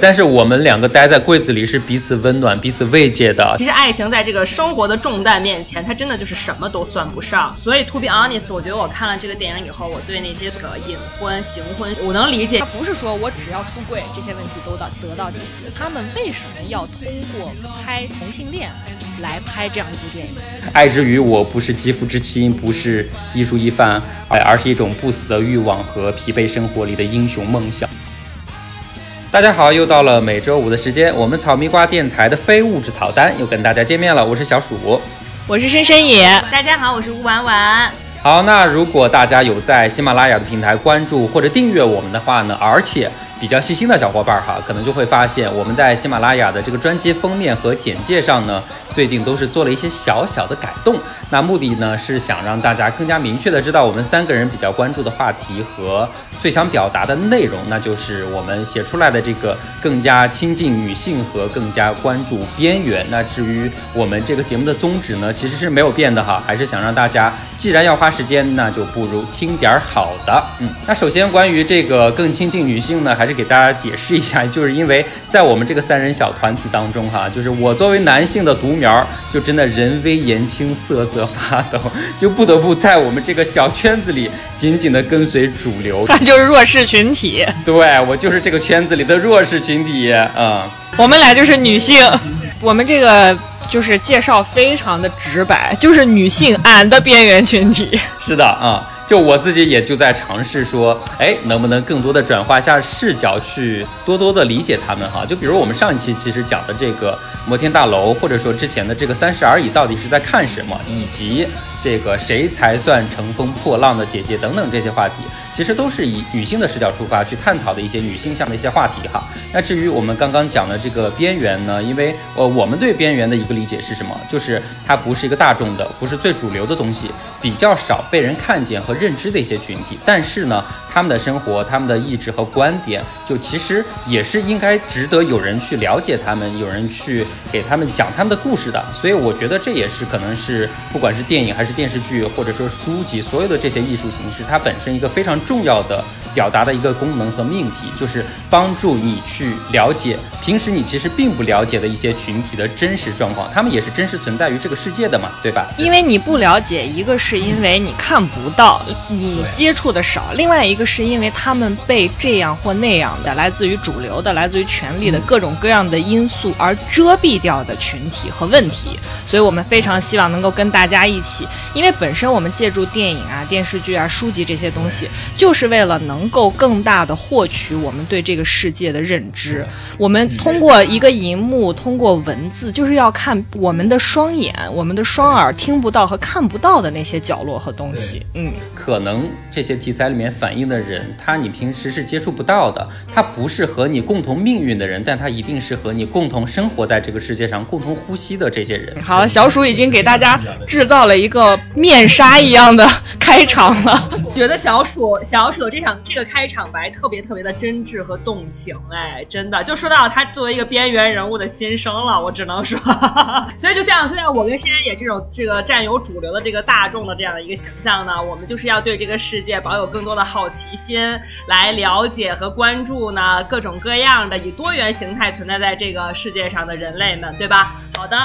但是我们两个待在柜子里是彼此温暖、彼此慰藉的。其实爱情在这个生活的重担面前，它真的就是什么都算不上。所以，to be honest，我觉得我看了这个电影以后，我对那些个隐婚、行婚，我能理解。他不是说我只要出柜，这些问题都到得到解决。他们为什么要通过拍同性恋来拍这样一部电影？爱之于我不是肌肤之亲，不是一蔬一饭，哎，而是一种不死的欲望和疲惫生活里的英雄梦想。大家好，又到了每周五的时间，我们草蜜瓜电台的非物质草单又跟大家见面了。我是小鼠，我是深深野。大家好，我是吴婉婉。好，那如果大家有在喜马拉雅的平台关注或者订阅我们的话呢，而且。比较细心的小伙伴哈，可能就会发现我们在喜马拉雅的这个专辑封面和简介上呢，最近都是做了一些小小的改动。那目的呢是想让大家更加明确的知道我们三个人比较关注的话题和最想表达的内容，那就是我们写出来的这个更加亲近女性和更加关注边缘。那至于我们这个节目的宗旨呢，其实是没有变的哈，还是想让大家既然要花时间，那就不如听点好的。嗯，那首先关于这个更亲近女性呢，还是给大家解释一下，就是因为在我们这个三人小团体当中，哈，就是我作为男性的独苗，就真的人微言轻，瑟瑟发抖，就不得不在我们这个小圈子里紧紧的跟随主流。他就是弱势群体，对我就是这个圈子里的弱势群体。嗯，我们俩就是女性，我们这个就是介绍非常的直白，就是女性俺的边缘群体。是的，啊。就我自己也就在尝试说，哎，能不能更多的转化一下视角，去多多的理解他们哈。就比如我们上一期其实讲的这个摩天大楼，或者说之前的这个三十而已，到底是在看什么，以及这个谁才算乘风破浪的姐姐等等这些话题。其实都是以女性的视角出发去探讨的一些女性向的一些话题哈。那至于我们刚刚讲的这个边缘呢，因为呃我们对边缘的一个理解是什么？就是它不是一个大众的，不是最主流的东西，比较少被人看见和认知的一些群体。但是呢，他们的生活、他们的意志和观点，就其实也是应该值得有人去了解他们，有人去给他们讲他们的故事的。所以我觉得这也是可能是不管是电影还是电视剧，或者说书籍，所有的这些艺术形式，它本身一个非常。重要的表达的一个功能和命题，就是帮助你去了解平时你其实并不了解的一些群体的真实状况，他们也是真实存在于这个世界的嘛，对吧？因为你不了解，一个是因为你看不到，你接触的少；另外一个是因为他们被这样或那样的来自于主流的、来自于权力的各种各样的因素而遮蔽掉的群体和问题。所以我们非常希望能够跟大家一起，因为本身我们借助电影啊、电视剧啊、书籍这些东西。就是为了能够更大的获取我们对这个世界的认知，我们通过一个荧幕，通过文字，就是要看我们的双眼、我们的双耳听不到和看不到的那些角落和东西。嗯，可能这些题材里面反映的人，他你平时是接触不到的，他不是和你共同命运的人，但他一定是和你共同生活在这个世界上、共同呼吸的这些人。好，小鼠已经给大家制造了一个面纱一样的开场了，觉得小鼠。小鼠这场这个开场白特别特别的真挚和动情，哎，真的就说到他作为一个边缘人物的心声了，我只能说，所以就像就像我跟山野这种这个占有主流的这个大众的这样的一个形象呢，我们就是要对这个世界保有更多的好奇心，来了解和关注呢各种各样的以多元形态存在在这个世界上的人类们，对吧？好的。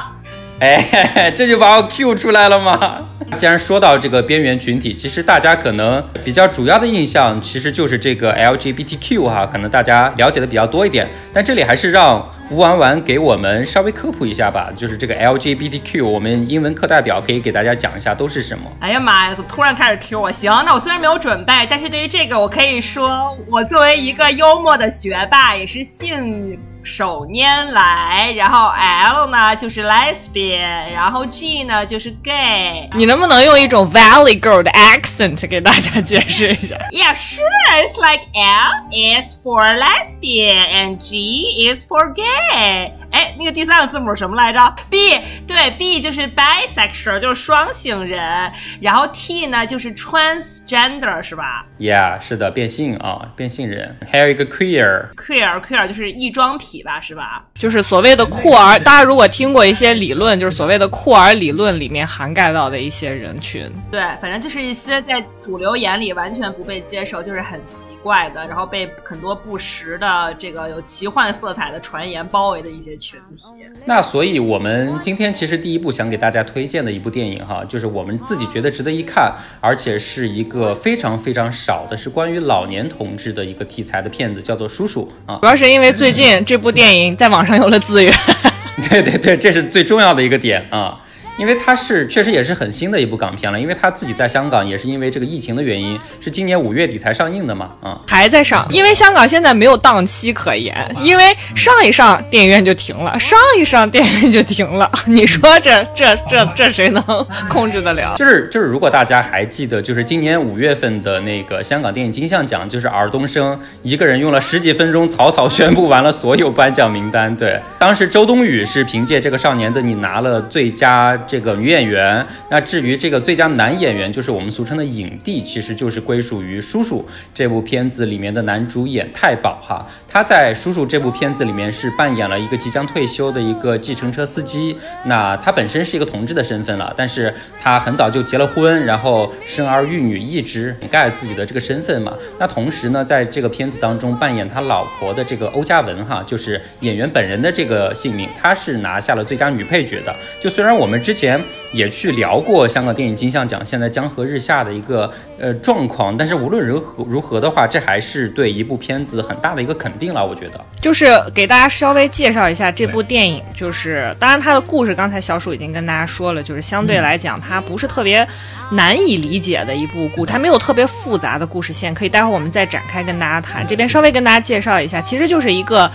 哎，这就把我 Q 出来了吗？既然说到这个边缘群体，其实大家可能比较主要的印象其实就是这个 LGBTQ 哈，可能大家了解的比较多一点。但这里还是让吴婉婉给我们稍微科普一下吧，就是这个 LGBTQ，我们英文课代表可以给大家讲一下都是什么。哎呀妈呀，怎么突然开始 Q 我？行，那我虽然没有准备，但是对于这个，我可以说，我作为一个幽默的学霸，也是幸运。手拈来，然后 L 呢就是 lesbian，然后 G 呢就是 gay。你能不能用一种 Valley Girl 的 accent 给大家解释一下？Yeah, sure. It's like L is for lesbian and G is for gay. 哎，那个第三个字母什么来着？B，对，B 就是 bisexual，就是双性人。然后 T 呢，就是 transgender，是吧？Yeah，是的，变性啊，变性人。还有一个 queer，queer，queer 就是异装癖 吧，是吧？就是所谓的酷儿。大家如果听过一些理论，就是所谓的酷儿理论里面涵盖到的一些人群。对，反正就是一些在主流眼里完全不被接受，就是很奇怪的，然后被很多不实的这个有奇幻色彩的传言包围的一些。群体。那所以，我们今天其实第一部想给大家推荐的一部电影哈，就是我们自己觉得值得一看，而且是一个非常非常少的，是关于老年同志的一个题材的片子，叫做《叔叔》啊。主要是因为最近这部电影在网上有了资源。对对对，这是最重要的一个点啊。因为它是确实也是很新的一部港片了，因为他自己在香港也是因为这个疫情的原因，是今年五月底才上映的嘛，啊，还在上，因为香港现在没有档期可言，因为上一上电影院就停了，上一上电影院就停了，你说这这这这谁能控制得了？就是就是，如果大家还记得，就是今年五月份的那个香港电影金像奖，就是尔冬升一个人用了十几分钟草草宣布完了所有颁奖名单，对，当时周冬雨是凭借这个少年的你拿了最佳。这个女演员，那至于这个最佳男演员，就是我们俗称的影帝，其实就是归属于《叔叔》这部片子里面的男主演太保哈。他在《叔叔》这部片子里面是扮演了一个即将退休的一个计程车司机。那他本身是一个同志的身份了，但是他很早就结了婚，然后生儿育女，一直掩盖自己的这个身份嘛。那同时呢，在这个片子当中扮演他老婆的这个欧嘉文哈，就是演员本人的这个姓名，他是拿下了最佳女配角的。就虽然我们之之前也去聊过香港电影金像奖现在江河日下的一个呃状况，但是无论如何如何的话，这还是对一部片子很大的一个肯定了。我觉得，就是给大家稍微介绍一下这部电影，就是当然它的故事刚才小鼠已经跟大家说了，就是相对来讲它不是特别难以理解的一部故，它没有特别复杂的故事线，可以待会儿我们再展开跟大家谈。这边稍微跟大家介绍一下，其实就是一个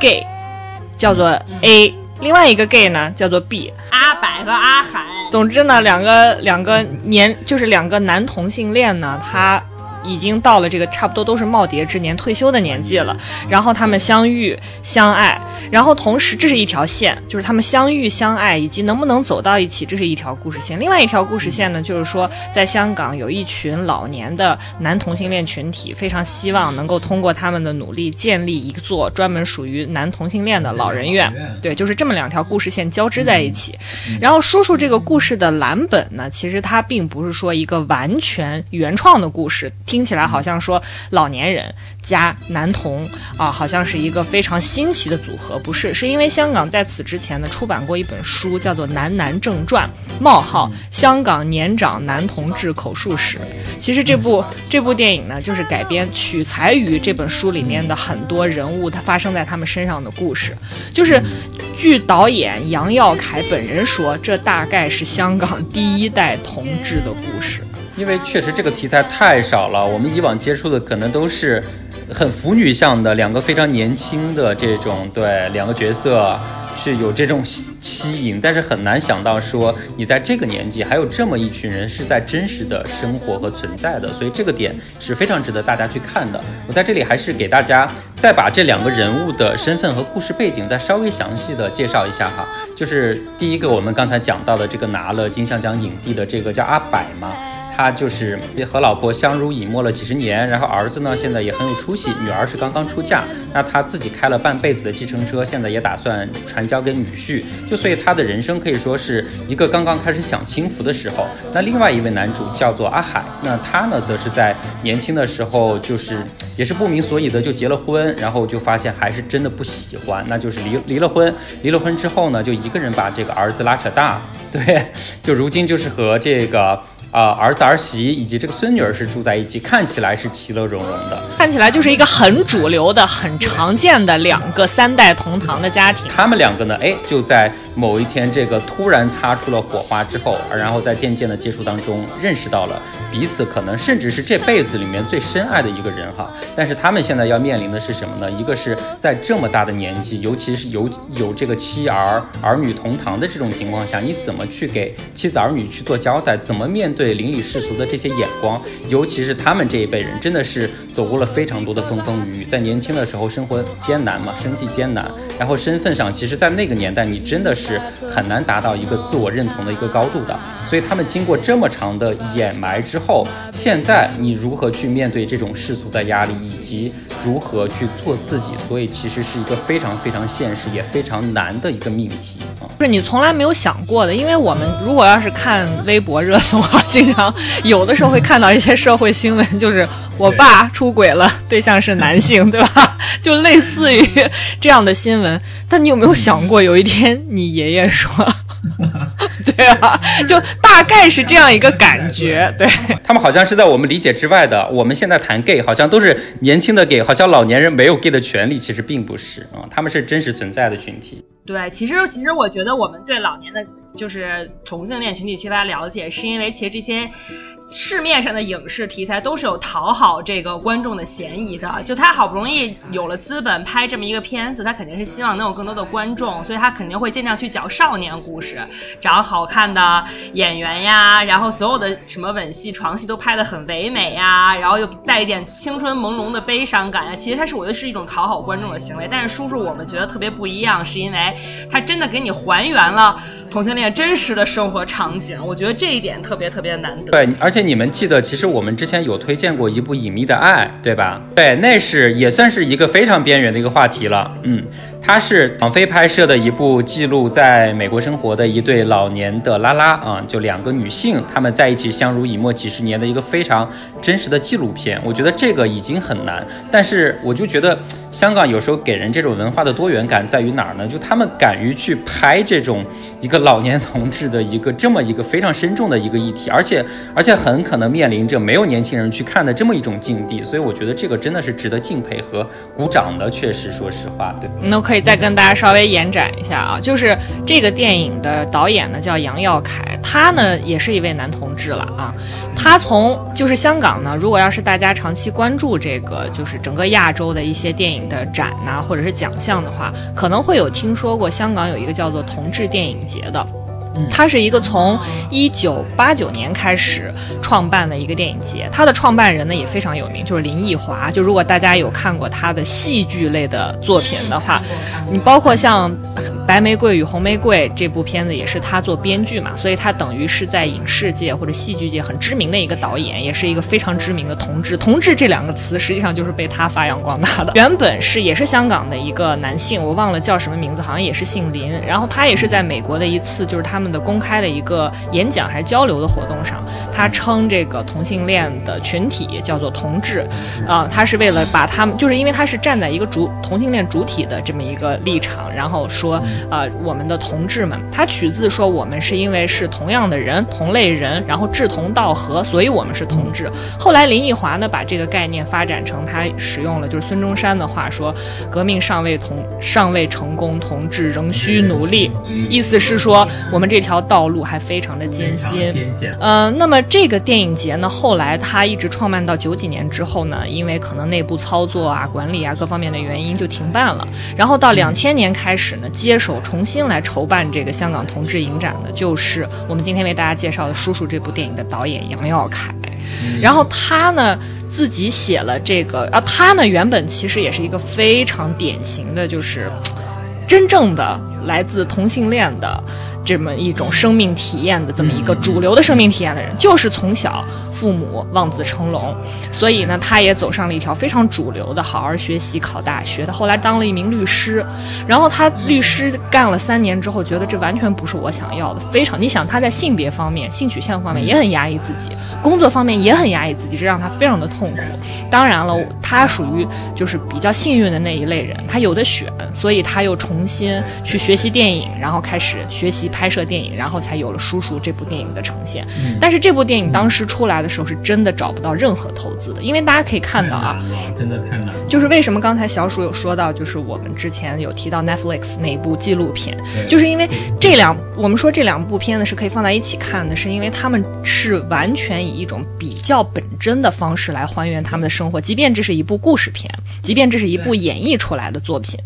gay，叫做 A。另外一个 gay 呢，叫做 B，阿白和阿海。总之呢，两个两个年，就是两个男同性恋呢，他。已经到了这个差不多都是耄耋之年、退休的年纪了，然后他们相遇相爱，然后同时这是一条线，就是他们相遇相爱以及能不能走到一起，这是一条故事线。另外一条故事线呢，就是说在香港有一群老年的男同性恋群体，非常希望能够通过他们的努力建立一座专门属于男同性恋的老人院。对，就是这么两条故事线交织在一起。然后说说这个故事的蓝本呢，其实它并不是说一个完全原创的故事。听起来好像说老年人加男童啊，好像是一个非常新奇的组合，不是？是因为香港在此之前呢出版过一本书，叫做《男男正传：冒号香港年长男同志口述史》。其实这部这部电影呢，就是改编取材于这本书里面的很多人物，他发生在他们身上的故事。就是据导演杨耀凯本人说，这大概是香港第一代同志的故事。因为确实这个题材太少了，我们以往接触的可能都是很腐女向的两个非常年轻的这种对两个角色是有这种吸引，但是很难想到说你在这个年纪还有这么一群人是在真实的生活和存在的，所以这个点是非常值得大家去看的。我在这里还是给大家再把这两个人物的身份和故事背景再稍微详细的介绍一下哈，就是第一个我们刚才讲到的这个拿了金像奖影帝的这个叫阿柏嘛。他就是和老婆相濡以沫了几十年，然后儿子呢现在也很有出息，女儿是刚刚出嫁，那他自己开了半辈子的计程车，现在也打算传交给女婿，就所以他的人生可以说是一个刚刚开始享清福的时候。那另外一位男主叫做阿海，那他呢则是在年轻的时候就是也是不明所以的就结了婚，然后就发现还是真的不喜欢，那就是离离了婚，离了婚之后呢就一个人把这个儿子拉扯大，对，就如今就是和这个。啊，儿子儿媳以及这个孙女儿是住在一起，看起来是其乐融融的，看起来就是一个很主流的、很常见的两个三代同堂的家庭。他们两个呢，哎，就在某一天这个突然擦出了火花之后，然后在渐渐的接触当中，认识到了彼此可能甚至是这辈子里面最深爱的一个人哈。但是他们现在要面临的是什么呢？一个是在这么大的年纪，尤其是有有这个妻儿儿女同堂的这种情况下，你怎么去给妻子儿女去做交代？怎么面？对邻里世俗的这些眼光，尤其是他们这一辈人，真的是走过了非常多的风风雨雨，在年轻的时候生活艰难嘛，生计艰难，然后身份上，其实，在那个年代，你真的是很难达到一个自我认同的一个高度的。所以他们经过这么长的掩埋之后，现在你如何去面对这种世俗的压力，以及如何去做自己？所以其实是一个非常非常现实也非常难的一个命题啊！是你从来没有想过的，因为我们如果要是看微博热搜啊，经常有的时候会看到一些社会新闻，就是我爸出轨了，对象是男性，对吧？就类似于这样的新闻。但你有没有想过，有一天你爷爷说？对啊，就大概是这样一个感觉。对他们好像是在我们理解之外的。我们现在谈 gay，好像都是年轻的 gay，好像老年人没有 gay 的权利，其实并不是啊，他们是真实存在的群体。对，其实其实我觉得我们对老年的。就是同性恋群体缺乏了解，是因为其实这些市面上的影视题材都是有讨好这个观众的嫌疑的。就他好不容易有了资本拍这么一个片子，他肯定是希望能有更多的观众，所以他肯定会尽量去讲少年故事，找好看的演员呀，然后所有的什么吻戏、床戏都拍得很唯美呀，然后又带一点青春朦胧的悲伤感呀。其实他是我觉得是一种讨好观众的行为。但是叔叔我们觉得特别不一样，是因为他真的给你还原了同性恋真实的生活场景，我觉得这一点特别特别难得。对，而且你们记得，其实我们之前有推荐过一部《隐秘的爱》，对吧？对，那是也算是一个非常边缘的一个话题了。嗯。它是网飞拍摄的一部记录在美国生活的一对老年的拉拉啊，就两个女性，她们在一起相濡以沫几十年的一个非常真实的纪录片。我觉得这个已经很难，但是我就觉得香港有时候给人这种文化的多元感在于哪儿呢？就他们敢于去拍这种一个老年同志的一个这么一个非常深重的一个议题，而且而且很可能面临着没有年轻人去看的这么一种境地。所以我觉得这个真的是值得敬佩和鼓掌的。确实，说实话，对。那我可以再跟大家稍微延展一下啊，就是这个电影的导演呢叫杨耀凯，他呢也是一位男同志了啊。他从就是香港呢，如果要是大家长期关注这个就是整个亚洲的一些电影的展呐，或者是奖项的话，可能会有听说过香港有一个叫做同志电影节的。它是一个从一九八九年开始创办的一个电影节，它的创办人呢也非常有名，就是林奕华。就如果大家有看过他的戏剧类的作品的话，你包括像《白玫瑰与红玫瑰》这部片子也是他做编剧嘛，所以他等于是在影视界或者戏剧界很知名的一个导演，也是一个非常知名的同志。同志这两个词实际上就是被他发扬光大的。原本是也是香港的一个男性，我忘了叫什么名字，好像也是姓林。然后他也是在美国的一次就是他们。的公开的一个演讲还是交流的活动上，他称这个同性恋的群体叫做同志，啊，他是为了把他们，就是因为他是站在一个主同性恋主体的这么一个立场，然后说，呃，我们的同志们，他取自说我们是因为是同样的人，同类人，然后志同道合，所以我们是同志。后来林奕华呢，把这个概念发展成他使用了就是孙中山的话说，革命尚未同尚未成功，同志仍需努力，意思是说我们这。这条道路还非常的艰辛，呃，那么这个电影节呢，后来它一直创办到九几年之后呢，因为可能内部操作啊、管理啊各方面的原因就停办了。然后到两千年开始呢，接手重新来筹办这个香港同志影展的，就是我们今天为大家介绍的《叔叔》这部电影的导演杨耀凯。然后他呢自己写了这个，啊，他呢原本其实也是一个非常典型的，就是真正的来自同性恋的。这么一种生命体验的这么一个主流的生命体验的人，就是从小。父母望子成龙，所以呢，他也走上了一条非常主流的，好好学习考大学。他后来当了一名律师，然后他律师干了三年之后，觉得这完全不是我想要的。非常，你想他在性别方面、性取向方面也很压抑自己，工作方面也很压抑自己，这让他非常的痛苦。当然了，他属于就是比较幸运的那一类人，他有的选，所以他又重新去学习电影，然后开始学习拍摄电影，然后才有了《叔叔》这部电影的呈现。但是这部电影当时出来的。时候是真的找不到任何投资的，因为大家可以看到啊，真的看到，就是为什么刚才小鼠有说到，就是我们之前有提到 Netflix 那一部纪录片，就是因为这两，我们说这两部片子是可以放在一起看的，是因为他们是完全以一种比较本真的方式来还原他们的生活，即便这是一部故事片，即便这是一部演绎出来的作品，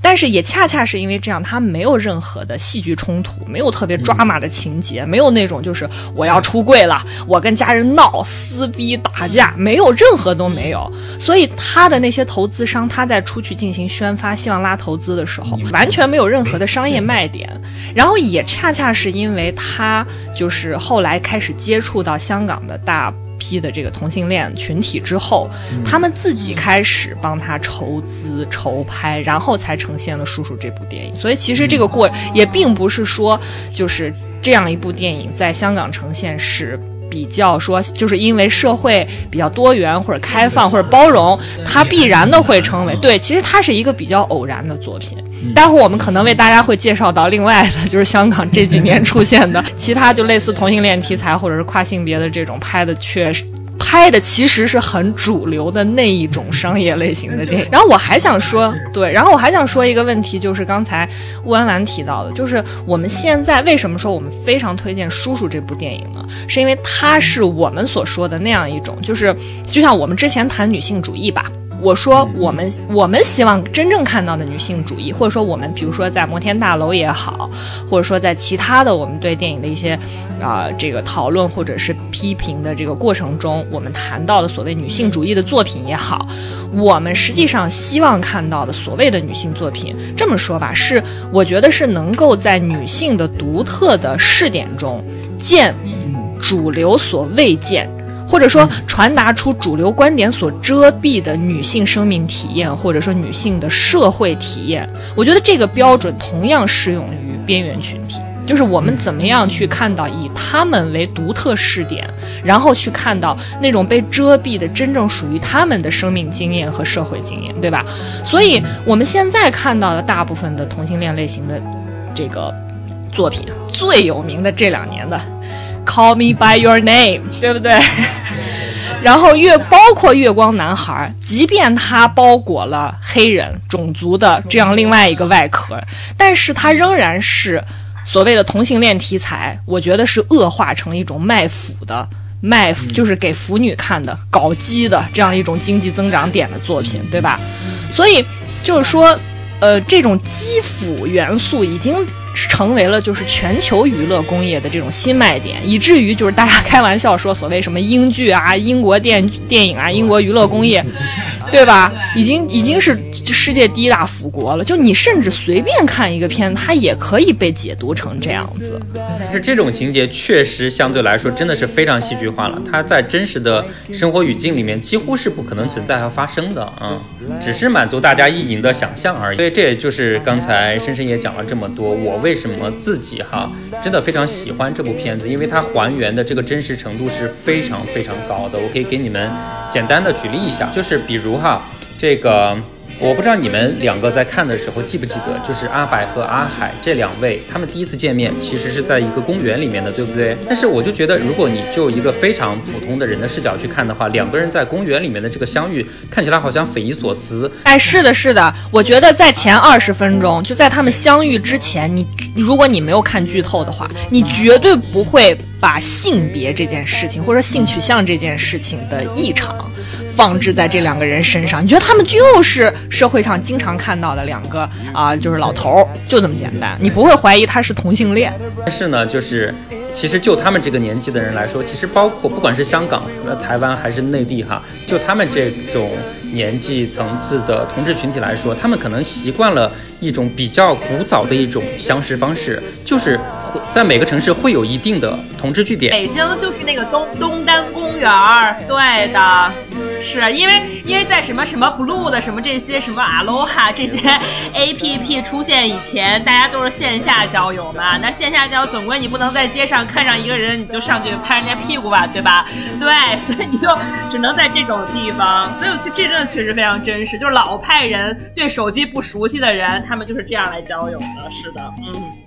但是也恰恰是因为这样，它没有任何的戏剧冲突，没有特别抓马的情节，没有那种就是我要出柜了，我跟家人闹撕逼打架，没有任何都没有。所以他的那些投资商，他在出去进行宣发，希望拉投资的时候，完全没有任何的商业卖点。然后也恰恰是因为他就是后来开始接触到香港的大。批的这个同性恋群体之后，他们自己开始帮他筹资筹拍，然后才呈现了《叔叔》这部电影。所以其实这个过也并不是说就是这样一部电影在香港呈现是。比较说，就是因为社会比较多元或者开放或者包容，它必然的会成为对。其实它是一个比较偶然的作品。待会儿我们可能为大家会介绍到另外的，就是香港这几年出现的其他就类似同性恋题材或者是跨性别的这种拍的，确实。拍的其实是很主流的那一种商业类型的电影。然后我还想说，对，然后我还想说一个问题，就是刚才乌安兰提到的，就是我们现在为什么说我们非常推荐《叔叔》这部电影呢？是因为它是我们所说的那样一种，就是就像我们之前谈女性主义吧。我说，我们我们希望真正看到的女性主义，或者说我们比如说在摩天大楼也好，或者说在其他的我们对电影的一些啊这个讨论或者是批评的这个过程中，我们谈到的所谓女性主义的作品也好，我们实际上希望看到的所谓的女性作品，这么说吧，是我觉得是能够在女性的独特的视点中见主流所未见。或者说，传达出主流观点所遮蔽的女性生命体验，或者说女性的社会体验，我觉得这个标准同样适用于边缘群体。就是我们怎么样去看到以他们为独特视点，然后去看到那种被遮蔽的真正属于他们的生命经验和社会经验，对吧？所以我们现在看到的大部分的同性恋类型的这个作品，最有名的这两年的。Call me by your name，对不对？然后月包括月光男孩，即便他包裹了黑人种族的这样另外一个外壳，但是他仍然是所谓的同性恋题材。我觉得是恶化成一种卖腐的卖，就是给腐女看的搞基的这样一种经济增长点的作品，对吧？所以就是说，呃，这种基腐元素已经。成为了就是全球娱乐工业的这种新卖点，以至于就是大家开玩笑说，所谓什么英剧啊、英国电电影啊、英国娱乐工业，对吧？已经已经是。世界第一大腐国了，就你甚至随便看一个片子，它也可以被解读成这样子。但是这种情节确实相对来说真的是非常戏剧化了，它在真实的生活语境里面几乎是不可能存在和发生的啊，只是满足大家意淫的想象而已。所以这也就是刚才深深也讲了这么多，我为什么自己哈真的非常喜欢这部片子，因为它还原的这个真实程度是非常非常高的。我可以给你们简单的举例一下，就是比如哈这个。我不知道你们两个在看的时候记不记得，就是阿白和阿海这两位，他们第一次见面其实是在一个公园里面的，对不对？但是我就觉得，如果你就一个非常普通的人的视角去看的话，两个人在公园里面的这个相遇，看起来好像匪夷所思。哎，是的，是的，我觉得在前二十分钟，就在他们相遇之前，你如果你没有看剧透的话，你绝对不会把性别这件事情，或者说性取向这件事情的异常。放置在这两个人身上，你觉得他们就是社会上经常看到的两个啊，就是老头儿，就这么简单，你不会怀疑他是同性恋。但是呢，就是其实就他们这个年纪的人来说，其实包括不管是香港、台湾还是内地哈，就他们这种年纪层次的同志群体来说，他们可能习惯了一种比较古早的一种相识方式，就是在每个城市会有一定的同志据点。北京就是那个东东园儿，对的。是因为因为在什么什么 blue 的什么这些什么 aloha 这些 A P P 出现以前，大家都是线下交友嘛。那线下交友总归你不能在街上看上一个人你就上去拍人家屁股吧，对吧？对，所以你就只能在这种地方。所以这这真的确实非常真实，就是老派人对手机不熟悉的人，他们就是这样来交友的。是的，嗯。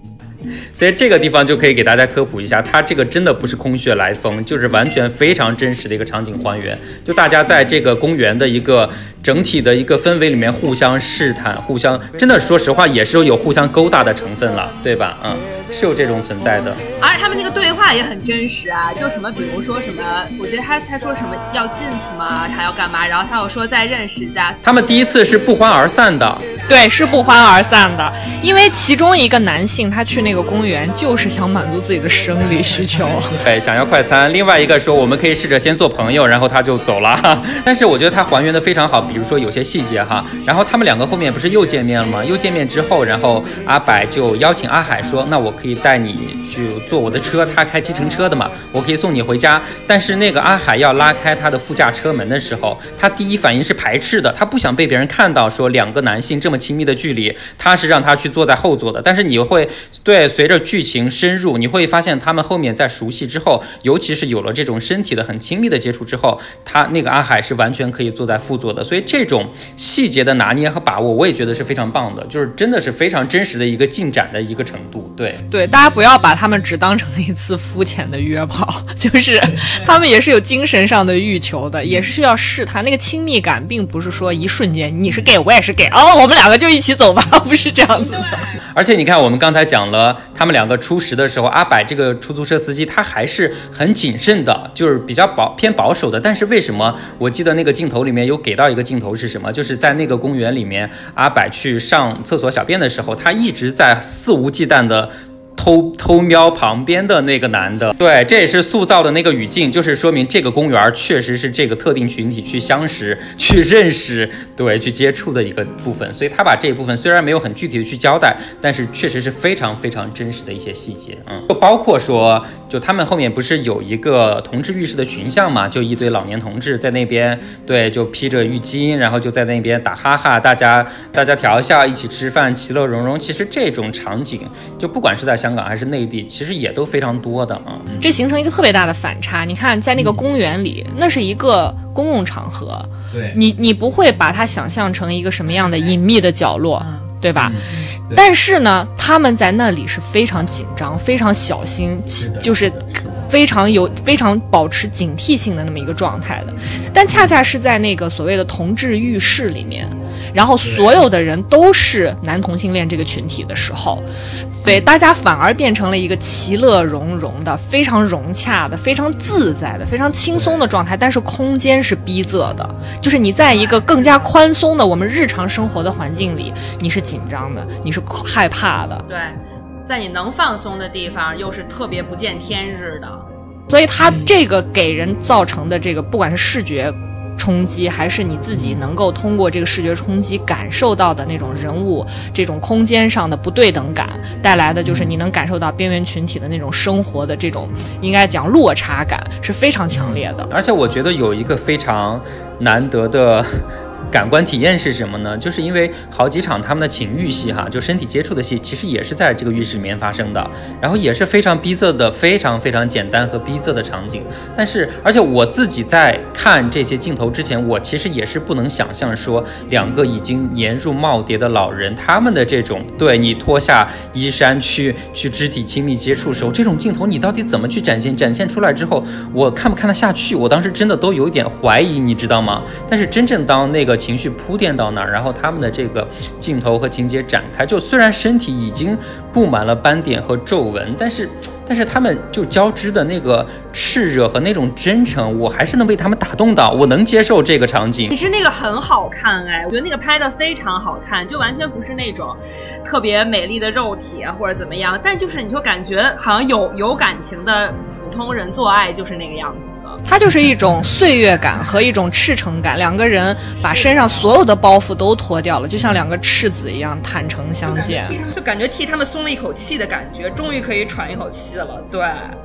所以这个地方就可以给大家科普一下，它这个真的不是空穴来风，就是完全非常真实的一个场景还原。就大家在这个公园的一个。整体的一个氛围里面互相试探，互相真的说实话也是有互相勾搭的成分了，对吧？嗯，是有这种存在的。而且他们那个对话也很真实啊，就什么比如说什么，我觉得他他说什么要进去吗？他要干嘛？然后他又说再认识一下。他们第一次是不欢而散的。对，是不欢而散的，因为其中一个男性他去那个公园就是想满足自己的生理需求，对，想要快餐。另外一个说我们可以试着先做朋友，然后他就走了。但是我觉得他还原的非常好，比比如说有些细节哈。然后他们两个后面不是又见面了吗？又见面之后，然后阿柏就邀请阿海说，那我可以带你就坐我的车，他开计程车的嘛，我可以送你回家。但是那个阿海要拉开他的副驾车门的时候，他第一反应是排斥的，他不想被别人看到说两个男性这么。亲密的距离，他是让他去坐在后座的，但是你会对随着剧情深入，你会发现他们后面在熟悉之后，尤其是有了这种身体的很亲密的接触之后，他那个阿海是完全可以坐在副座的，所以这种细节的拿捏和把握，我也觉得是非常棒的，就是真的是非常真实的一个进展的一个程度。对对，大家不要把他们只当成一次肤浅的约炮，就是他们也是有精神上的欲求的，也是需要试探那个亲密感，并不是说一瞬间你是 gay 我也是 gay 哦，我们两个。就一起走吧，不是这样子的。而且你看，我们刚才讲了，他们两个初识的时候，阿柏这个出租车司机他还是很谨慎的，就是比较保偏保守的。但是为什么？我记得那个镜头里面有给到一个镜头是什么？就是在那个公园里面，阿柏去上厕所小便的时候，他一直在肆无忌惮的。偷偷瞄旁边的那个男的，对，这也是塑造的那个语境，就是说明这个公园确实是这个特定群体去相识、去认识、对，去接触的一个部分。所以他把这一部分虽然没有很具体的去交代，但是确实是非常非常真实的一些细节，嗯，就包括说，就他们后面不是有一个同志浴室的群像嘛，就一堆老年同志在那边，对，就披着浴巾，然后就在那边打哈哈，大家大家调笑，一起吃饭，其乐融融。其实这种场景，就不管是在香港还是内地，其实也都非常多的啊。这形成一个特别大的反差。你看，在那个公园里，那是一个公共场合，对，你你不会把它想象成一个什么样的隐秘的角落，对吧？但是呢，他们在那里是非常紧张、非常小心，就是非常有、非常保持警惕性的那么一个状态的。但恰恰是在那个所谓的同志浴室里面。然后所有的人都是男同性恋这个群体的时候，对大家反而变成了一个其乐融融的、非常融洽的、非常自在的、非常轻松的状态。但是空间是逼仄的，就是你在一个更加宽松的我们日常生活的环境里，你是紧张的，你是害怕的。对，在你能放松的地方，又是特别不见天日的。所以它这个给人造成的这个，不管是视觉。冲击还是你自己能够通过这个视觉冲击感受到的那种人物这种空间上的不对等感带来的，就是你能感受到边缘群体的那种生活的这种应该讲落差感是非常强烈的。而且我觉得有一个非常难得的。感官体验是什么呢？就是因为好几场他们的情欲戏，哈，就身体接触的戏，其实也是在这个浴室里面发生的，然后也是非常逼仄的，非常非常简单和逼仄的场景。但是，而且我自己在看这些镜头之前，我其实也是不能想象说两个已经年入耄耋的老人，他们的这种对你脱下衣衫去去肢体亲密接触时候，这种镜头你到底怎么去展现？展现出来之后，我看不看得下去？我当时真的都有一点怀疑，你知道吗？但是真正当那个。情绪铺垫到那儿，然后他们的这个镜头和情节展开，就虽然身体已经布满了斑点和皱纹，但是。但是他们就交织的那个炽热和那种真诚，我还是能被他们打动到，我能接受这个场景。其实那个很好看哎，我觉得那个拍的非常好看，就完全不是那种特别美丽的肉体啊或者怎么样，但就是你就感觉好像有有感情的普通人做爱就是那个样子的。它就是一种岁月感和一种赤诚感，两个人把身上所有的包袱都脱掉了，就像两个赤子一样坦诚相见，就感觉替他们松了一口气的感觉，终于可以喘一口气。对，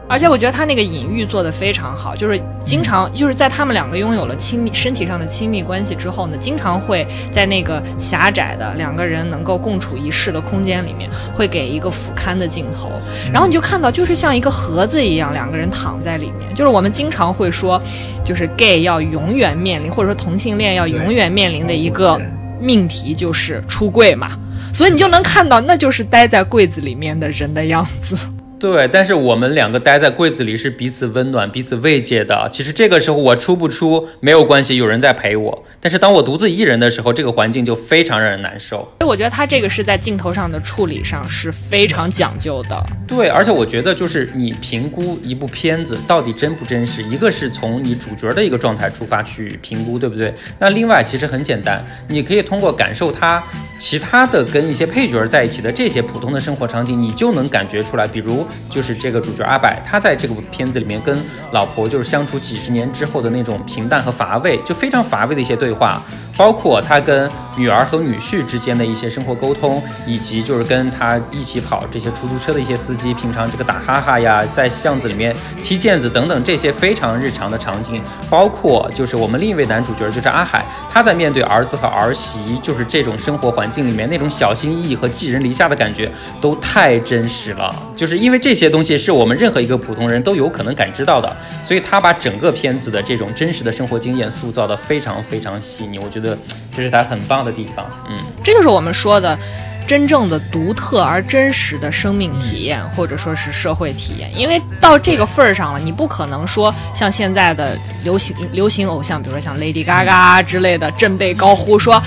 而且我觉得他那个隐喻做的非常好，就是经常就是在他们两个拥有了亲密身体上的亲密关系之后呢，经常会在那个狭窄的两个人能够共处一室的空间里面，会给一个俯瞰的镜头，然后你就看到就是像一个盒子一样，两个人躺在里面，就是我们经常会说，就是 gay 要永远面临，或者说同性恋要永远面临的一个命题就是出柜嘛，所以你就能看到，那就是待在柜子里面的人的样子。对，但是我们两个待在柜子里是彼此温暖、彼此慰藉的。其实这个时候我出不出没有关系，有人在陪我。但是当我独自一人的时候，这个环境就非常让人难受。所以我觉得他这个是在镜头上的处理上是非常讲究的。对，而且我觉得就是你评估一部片子到底真不真实，一个是从你主角的一个状态出发去评估，对不对？那另外其实很简单，你可以通过感受他其他的跟一些配角在一起的这些普通的生活场景，你就能感觉出来。比如就是这个主角阿柏，他在这个片子里面跟老婆就是相处几十年之后的那种平淡和乏味，就非常乏味的一些对话，包括他跟女儿和女婿之间的一些生活沟通，以及就是跟他一起跑这些出租车的一些司机，平常这个打哈哈呀，在巷子里面踢毽子等等这些非常日常的场景，包括就是我们另一位男主角就是阿海，他在面对儿子和儿媳就是这种生活环境里面那种小心翼翼和寄人篱下的感觉，都太真实了。就是因为这些东西是我们任何一个普通人都有可能感知到的，所以他把整个片子的这种真实的生活经验塑造的非常非常细腻，我觉得 这是他很棒的地方。嗯，这就是我们说的。真正的独特而真实的生命体验，或者说是社会体验，因为到这个份儿上了，你不可能说像现在的流行流行偶像，比如说像 Lady Gaga 之类的，振臂高呼说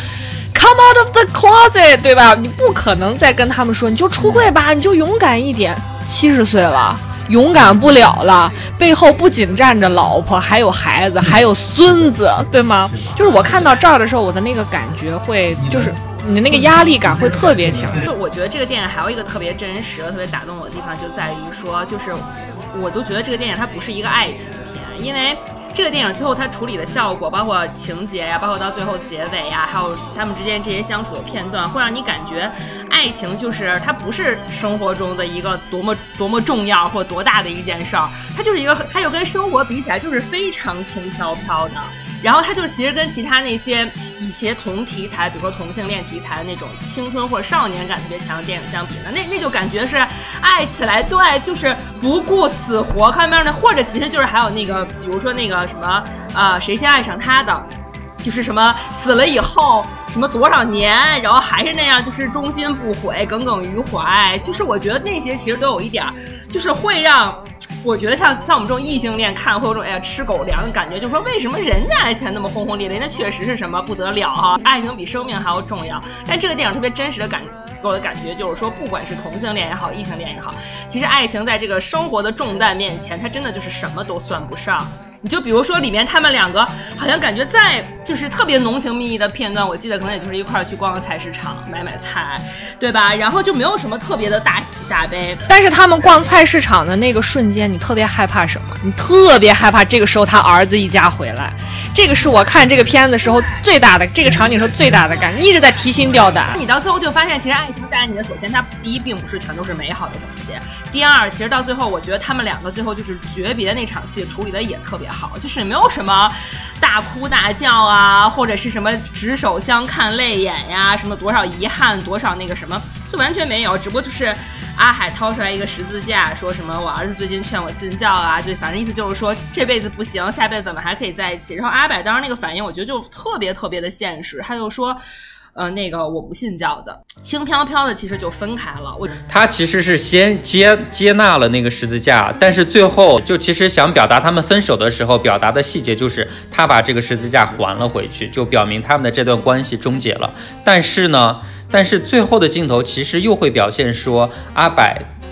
“Come out of the closet”，对吧？你不可能再跟他们说，你就出柜吧，你就勇敢一点。七十岁了，勇敢不了了，背后不仅站着老婆，还有孩子，还有孙子，对吗？就是我看到这儿的时候，我的那个感觉会就是。你的那个压力感会特别强。就我觉得这个电影还有一个特别真实、特别打动我的地方，就在于说，就是我都觉得这个电影它不是一个爱情片，因为这个电影最后它处理的效果，包括情节呀，包括到最后结尾呀，还有他们之间这些相处的片段，会让你感觉爱情就是它不是生活中的一个多么多么重要或多大的一件事儿，它就是一个，它又跟生活比起来就是非常轻飘飘的。然后它就其实跟其他那些以前同题材，比如说同性恋题材的那种青春或者少年感特别强的电影相比呢，那那就感觉是爱起来对，就是不顾死活，看面的，或者其实就是还有那个，比如说那个什么，呃，谁先爱上他的，就是什么死了以后什么多少年，然后还是那样，就是忠心不悔，耿耿于怀，就是我觉得那些其实都有一点，就是会让。我觉得像像我们这种异性恋看会有种哎呀吃狗粮的感觉，就说为什么人家爱情那么轰轰烈烈？那确实是什么不得了哈，爱情比生命还要重要。但这个电影特别真实的感给我的感觉就是说，不管是同性恋也好，异性恋也好，其实爱情在这个生活的重担面前，它真的就是什么都算不上。你就比如说里面他们两个好像感觉在就是特别浓情蜜意的片段，我记得可能也就是一块儿去逛个菜市场买买菜，对吧？然后就没有什么特别的大喜大悲。但是他们逛菜市场的那个瞬间，你特别害怕什么？你特别害怕这个时候他儿子一家回来。这个是我看这个片子的时候最大的这个场景时候最大的感，一直在提心吊胆。你到最后就发现，其实爱情带给你的，首先它第一并不是全都是美好的东西，第二，其实到最后我觉得他们两个最后就是诀别那场戏处理的也特别好，就是没有什么大哭大叫啊，或者是什么执手相看泪眼呀，什么多少遗憾多少那个什么，就完全没有，只不过就是。阿海掏出来一个十字架，说什么我儿子最近劝我信教啊，就反正意思就是说这辈子不行，下辈子怎么还可以在一起？然后阿柏当时那个反应，我觉得就特别特别的现实，他就说，呃，那个我不信教的，轻飘飘的其实就分开了。我他其实是先接接纳了那个十字架，但是最后就其实想表达他们分手的时候表达的细节就是他把这个十字架还了回去，就表明他们的这段关系终结了。但是呢？但是最后的镜头其实又会表现说阿柏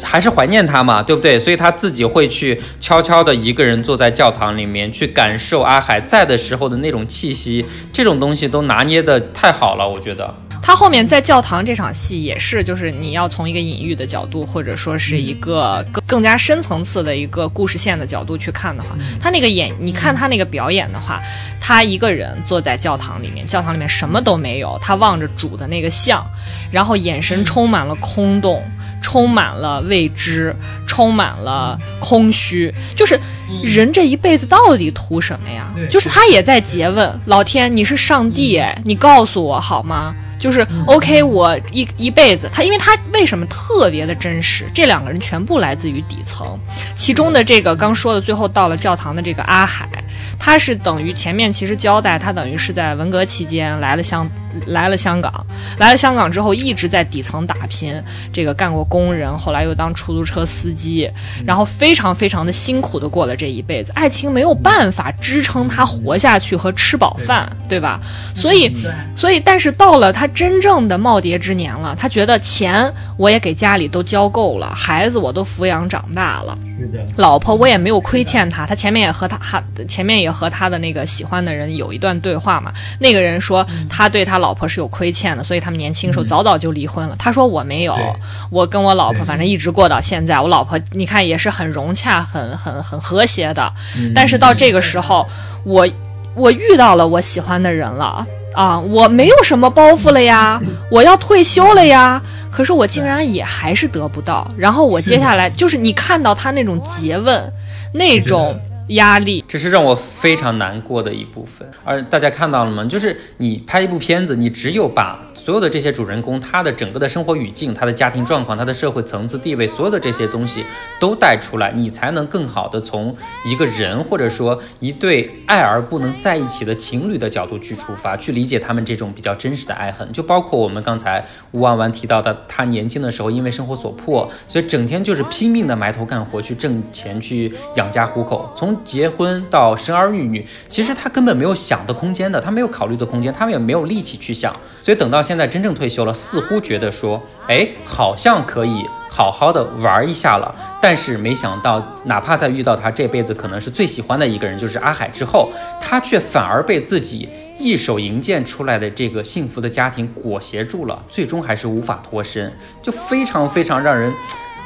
还是怀念他嘛，对不对？所以他自己会去悄悄的一个人坐在教堂里面去感受阿海在的时候的那种气息，这种东西都拿捏的太好了，我觉得。他后面在教堂这场戏也是，就是你要从一个隐喻的角度，或者说是一个更更加深层次的一个故事线的角度去看的话，他那个演，你看他那个表演的话，他一个人坐在教堂里面，教堂里面什么都没有，他望着主的那个像，然后眼神充满了空洞，充满了未知，充满了空虚，就是人这一辈子到底图什么呀？就是他也在诘问老天，你是上帝哎，你告诉我好吗？就是 OK，我一一辈子，他因为他为什么特别的真实？这两个人全部来自于底层，其中的这个刚说的最后到了教堂的这个阿海，他是等于前面其实交代他等于是在文革期间来了香来了香港，来了香港之后一直在底层打拼，这个干过工人，后来又当出租车司机，然后非常非常的辛苦的过了这一辈子。爱情没有办法支撑他活下去和吃饱饭，对吧？所以，所以，但是到了他真正的耄耋之年了，他觉得钱我也给家里都交够了，孩子我都抚养长大了。老婆，我也没有亏欠他。他前面也和他，他前面也和他的那个喜欢的人有一段对话嘛。那个人说他对他老婆是有亏欠的，所以他们年轻时候早早就离婚了。他说我没有，我跟我老婆反正一直过到现在。我老婆你看也是很融洽、很很很和谐的。但是到这个时候，我我遇到了我喜欢的人了。啊，我没有什么包袱了呀，我要退休了呀，可是我竟然也还是得不到。然后我接下来就是你看到他那种诘问，那种。压力，这是让我非常难过的一部分。而大家看到了吗？就是你拍一部片子，你只有把所有的这些主人公他的整个的生活语境、他的家庭状况、他的社会层次地位，所有的这些东西都带出来，你才能更好的从一个人或者说一对爱而不能在一起的情侣的角度去出发，去理解他们这种比较真实的爱恨。就包括我们刚才吴婉婉提到的，他年轻的时候因为生活所迫，所以整天就是拼命的埋头干活去挣钱去养家糊口，从结婚到生儿育女，其实他根本没有想的空间的，他没有考虑的空间，他们也没有力气去想。所以等到现在真正退休了，似乎觉得说，哎，好像可以好好的玩一下了。但是没想到，哪怕在遇到他这辈子可能是最喜欢的一个人，就是阿海之后，他却反而被自己一手营建出来的这个幸福的家庭裹挟住了，最终还是无法脱身，就非常非常让人。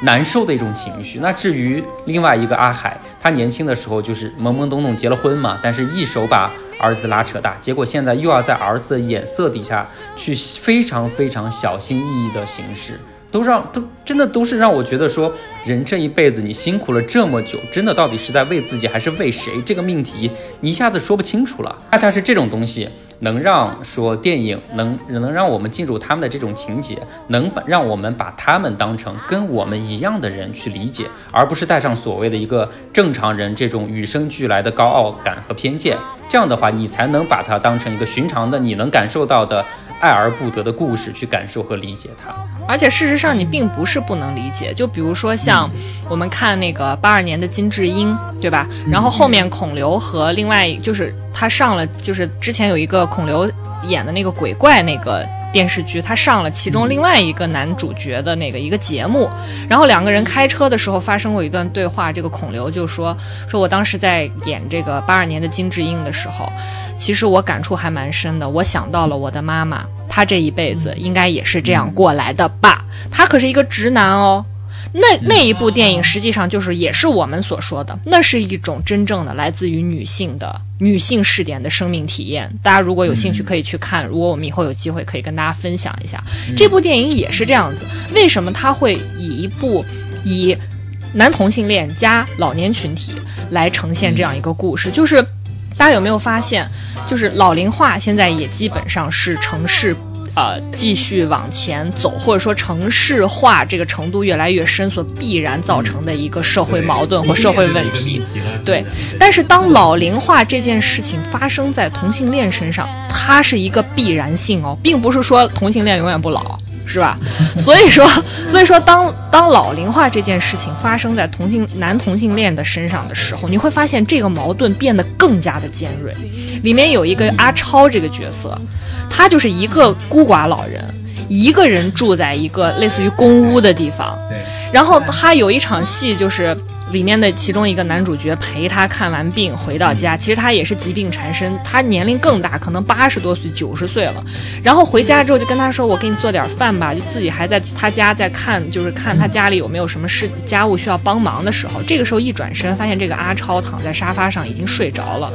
难受的一种情绪。那至于另外一个阿海，他年轻的时候就是懵懵懂懂结了婚嘛，但是一手把儿子拉扯大，结果现在又要在儿子的眼色底下去非常非常小心翼翼的行事。都让都真的都是让我觉得说，人这一辈子你辛苦了这么久，真的到底是在为自己还是为谁？这个命题你一下子说不清楚了。恰恰是这种东西，能让说电影能能让我们进入他们的这种情节，能把让我们把他们当成跟我们一样的人去理解，而不是带上所谓的一个正常人这种与生俱来的高傲感和偏见。这样的话，你才能把它当成一个寻常的你能感受到的爱而不得的故事去感受和理解它。而且事实上，你并不是不能理解。就比如说像我们看那个八二年的金智英，对吧？然后后面孔刘和另外就是他上了，就是之前有一个孔刘演的那个鬼怪那个。电视剧，他上了其中另外一个男主角的那个一个节目，然后两个人开车的时候发生过一段对话。这个孔刘就说：“说我当时在演这个八二年的金智英的时候，其实我感触还蛮深的。我想到了我的妈妈，她这一辈子应该也是这样过来的吧？她可是一个直男哦。”那那一部电影实际上就是也是我们所说的，那是一种真正的来自于女性的女性视点的生命体验。大家如果有兴趣可以去看，如果我们以后有机会可以跟大家分享一下这部电影也是这样子。为什么它会以一部以男同性恋加老年群体来呈现这样一个故事？就是大家有没有发现，就是老龄化现在也基本上是城市。呃，继续往前走，或者说城市化这个程度越来越深，所必然造成的一个社会矛盾或社会问题。对，但是当老龄化这件事情发生在同性恋身上，它是一个必然性哦，并不是说同性恋永远不老，是吧？所以说，所以说，当当老龄化这件事情发生在同性男同性恋的身上的时候，你会发现这个矛盾变得更加的尖锐。里面有一个阿超这个角色。他就是一个孤寡老人，一个人住在一个类似于公屋的地方。对。然后他有一场戏，就是里面的其中一个男主角陪他看完病回到家，其实他也是疾病缠身，他年龄更大，可能八十多岁、九十岁了。然后回家之后就跟他说：“我给你做点饭吧。”就自己还在他家在看，就是看他家里有没有什么事家务需要帮忙的时候，这个时候一转身发现这个阿超躺在沙发上已经睡着了，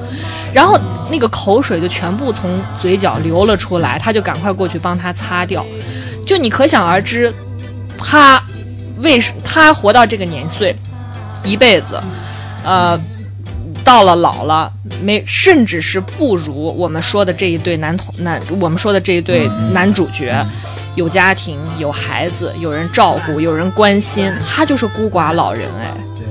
然后那个口水就全部从嘴角流了出来，他就赶快过去帮他擦掉。就你可想而知，他。为什他活到这个年岁，一辈子，呃，到了老了，没甚至是不如我们说的这一对男同男，我们说的这一对男主角，有家庭，有孩子，有人照顾，有人关心，他就是孤寡老人，哎，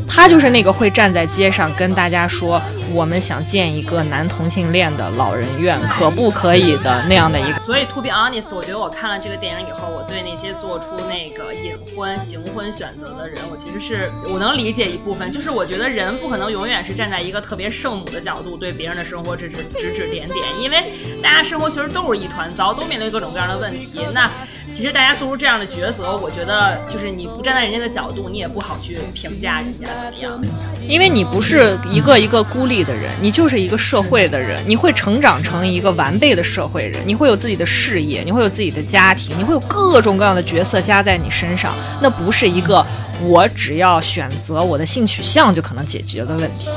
他就是那个会站在街上跟大家说我们想建一个男同性恋的老人院，可不可以的那样的一个。所以，to be honest，我觉得我看了这个电影以后，我对那些做出那个隐婚、行婚选择的人，我其实是我能理解一部分。就是我觉得人不可能永远是站在一个特别圣母的角度对别人的生活指指指指点点，因为大家生活其实都是一团糟，都面对各种各样的问题。那其实大家做出这样的抉择，我觉得就是你不站在人家的角度，你也不好去评价人家怎么样，因为你不是一个一个孤立的人，你就是一个社会的人，你会成长成一个完备的社会人，你会有自己的事业，你会有自己的家庭，你会有各种各样的角色加在你身上，那不是一个我只要选择我的性取向就可能解决的问题。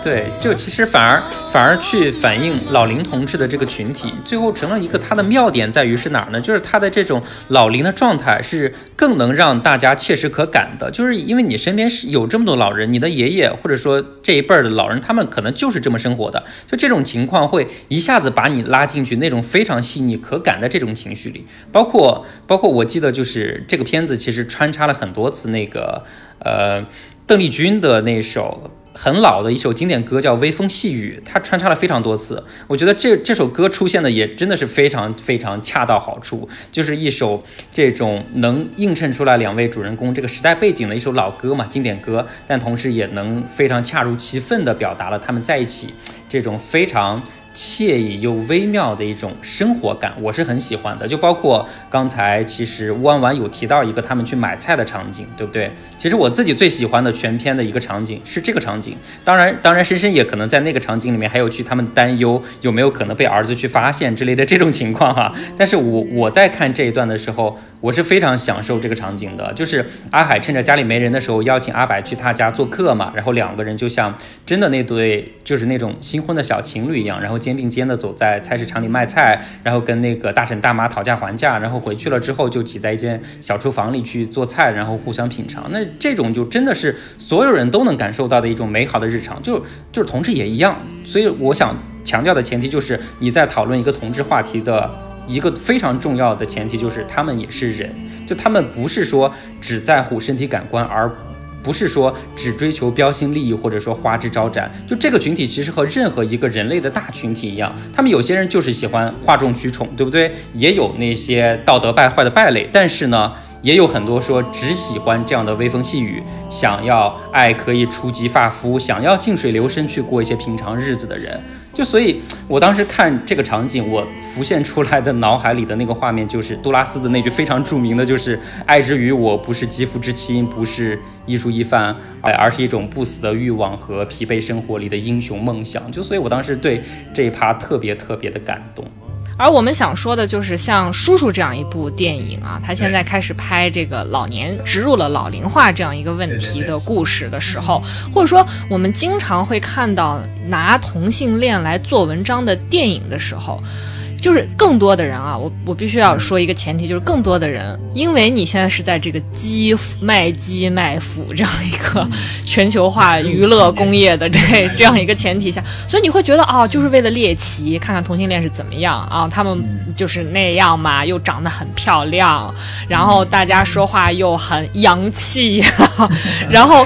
对，就其实反而反而去反映老龄同志的这个群体，最后成了一个它的妙点在于是哪儿呢？就是他的这种老龄的状态是更能让大家切实可感的，就是因为你身边是有这么多老人，你的爷爷或者说这一辈儿的老人，他们可能就是这么生活的，就这种情况会一下子把你拉进去那种非常细腻可感的这种情绪里，包括包括我记得就是这个片子其实穿插了很多次那个呃邓丽君的那首。很老的一首经典歌叫《微风细雨》，它穿插了非常多次。我觉得这这首歌出现的也真的是非常非常恰到好处，就是一首这种能映衬出来两位主人公这个时代背景的一首老歌嘛，经典歌，但同时也能非常恰如其分地表达了他们在一起这种非常。惬意又微妙的一种生活感，我是很喜欢的。就包括刚才其实弯弯有提到一个他们去买菜的场景，对不对？其实我自己最喜欢的全片的一个场景是这个场景。当然，当然，深深也可能在那个场景里面还有去他们担忧有没有可能被儿子去发现之类的这种情况哈。但是我我在看这一段的时候，我是非常享受这个场景的。就是阿海趁着家里没人的时候邀请阿白去他家做客嘛，然后两个人就像真的那对就是那种新婚的小情侣一样，然后。肩并肩的走在菜市场里卖菜，然后跟那个大婶大妈讨价还价，然后回去了之后就挤在一间小厨房里去做菜，然后互相品尝。那这种就真的是所有人都能感受到的一种美好的日常，就就是同志也一样。所以我想强调的前提就是你在讨论一个同志话题的一个非常重要的前提就是他们也是人，就他们不是说只在乎身体感官而。不是说只追求标新立异，或者说花枝招展，就这个群体其实和任何一个人类的大群体一样，他们有些人就是喜欢哗众取宠，对不对？也有那些道德败坏的败类，但是呢，也有很多说只喜欢这样的微风细雨，想要爱可以触及发肤，想要静水流深去过一些平常日子的人。就所以，我当时看这个场景，我浮现出来的脑海里的那个画面，就是杜拉斯的那句非常著名的，就是“爱之于我不是肌肤之亲，不是一蔬一饭，而而是一种不死的欲望和疲惫生活里的英雄梦想”。就所以，我当时对这一趴特别特别的感动。而我们想说的就是像《叔叔》这样一部电影啊，他现在开始拍这个老年植入了老龄化这样一个问题的故事的时候，或者说我们经常会看到拿同性恋来做文章的电影的时候。就是更多的人啊，我我必须要说一个前提，就是更多的人，因为你现在是在这个基卖基卖腐这样一个全球化娱乐工业的这这样一个前提下，所以你会觉得啊，就是为了猎奇，看看同性恋是怎么样啊，他们就是那样嘛，又长得很漂亮，然后大家说话又很洋气，然后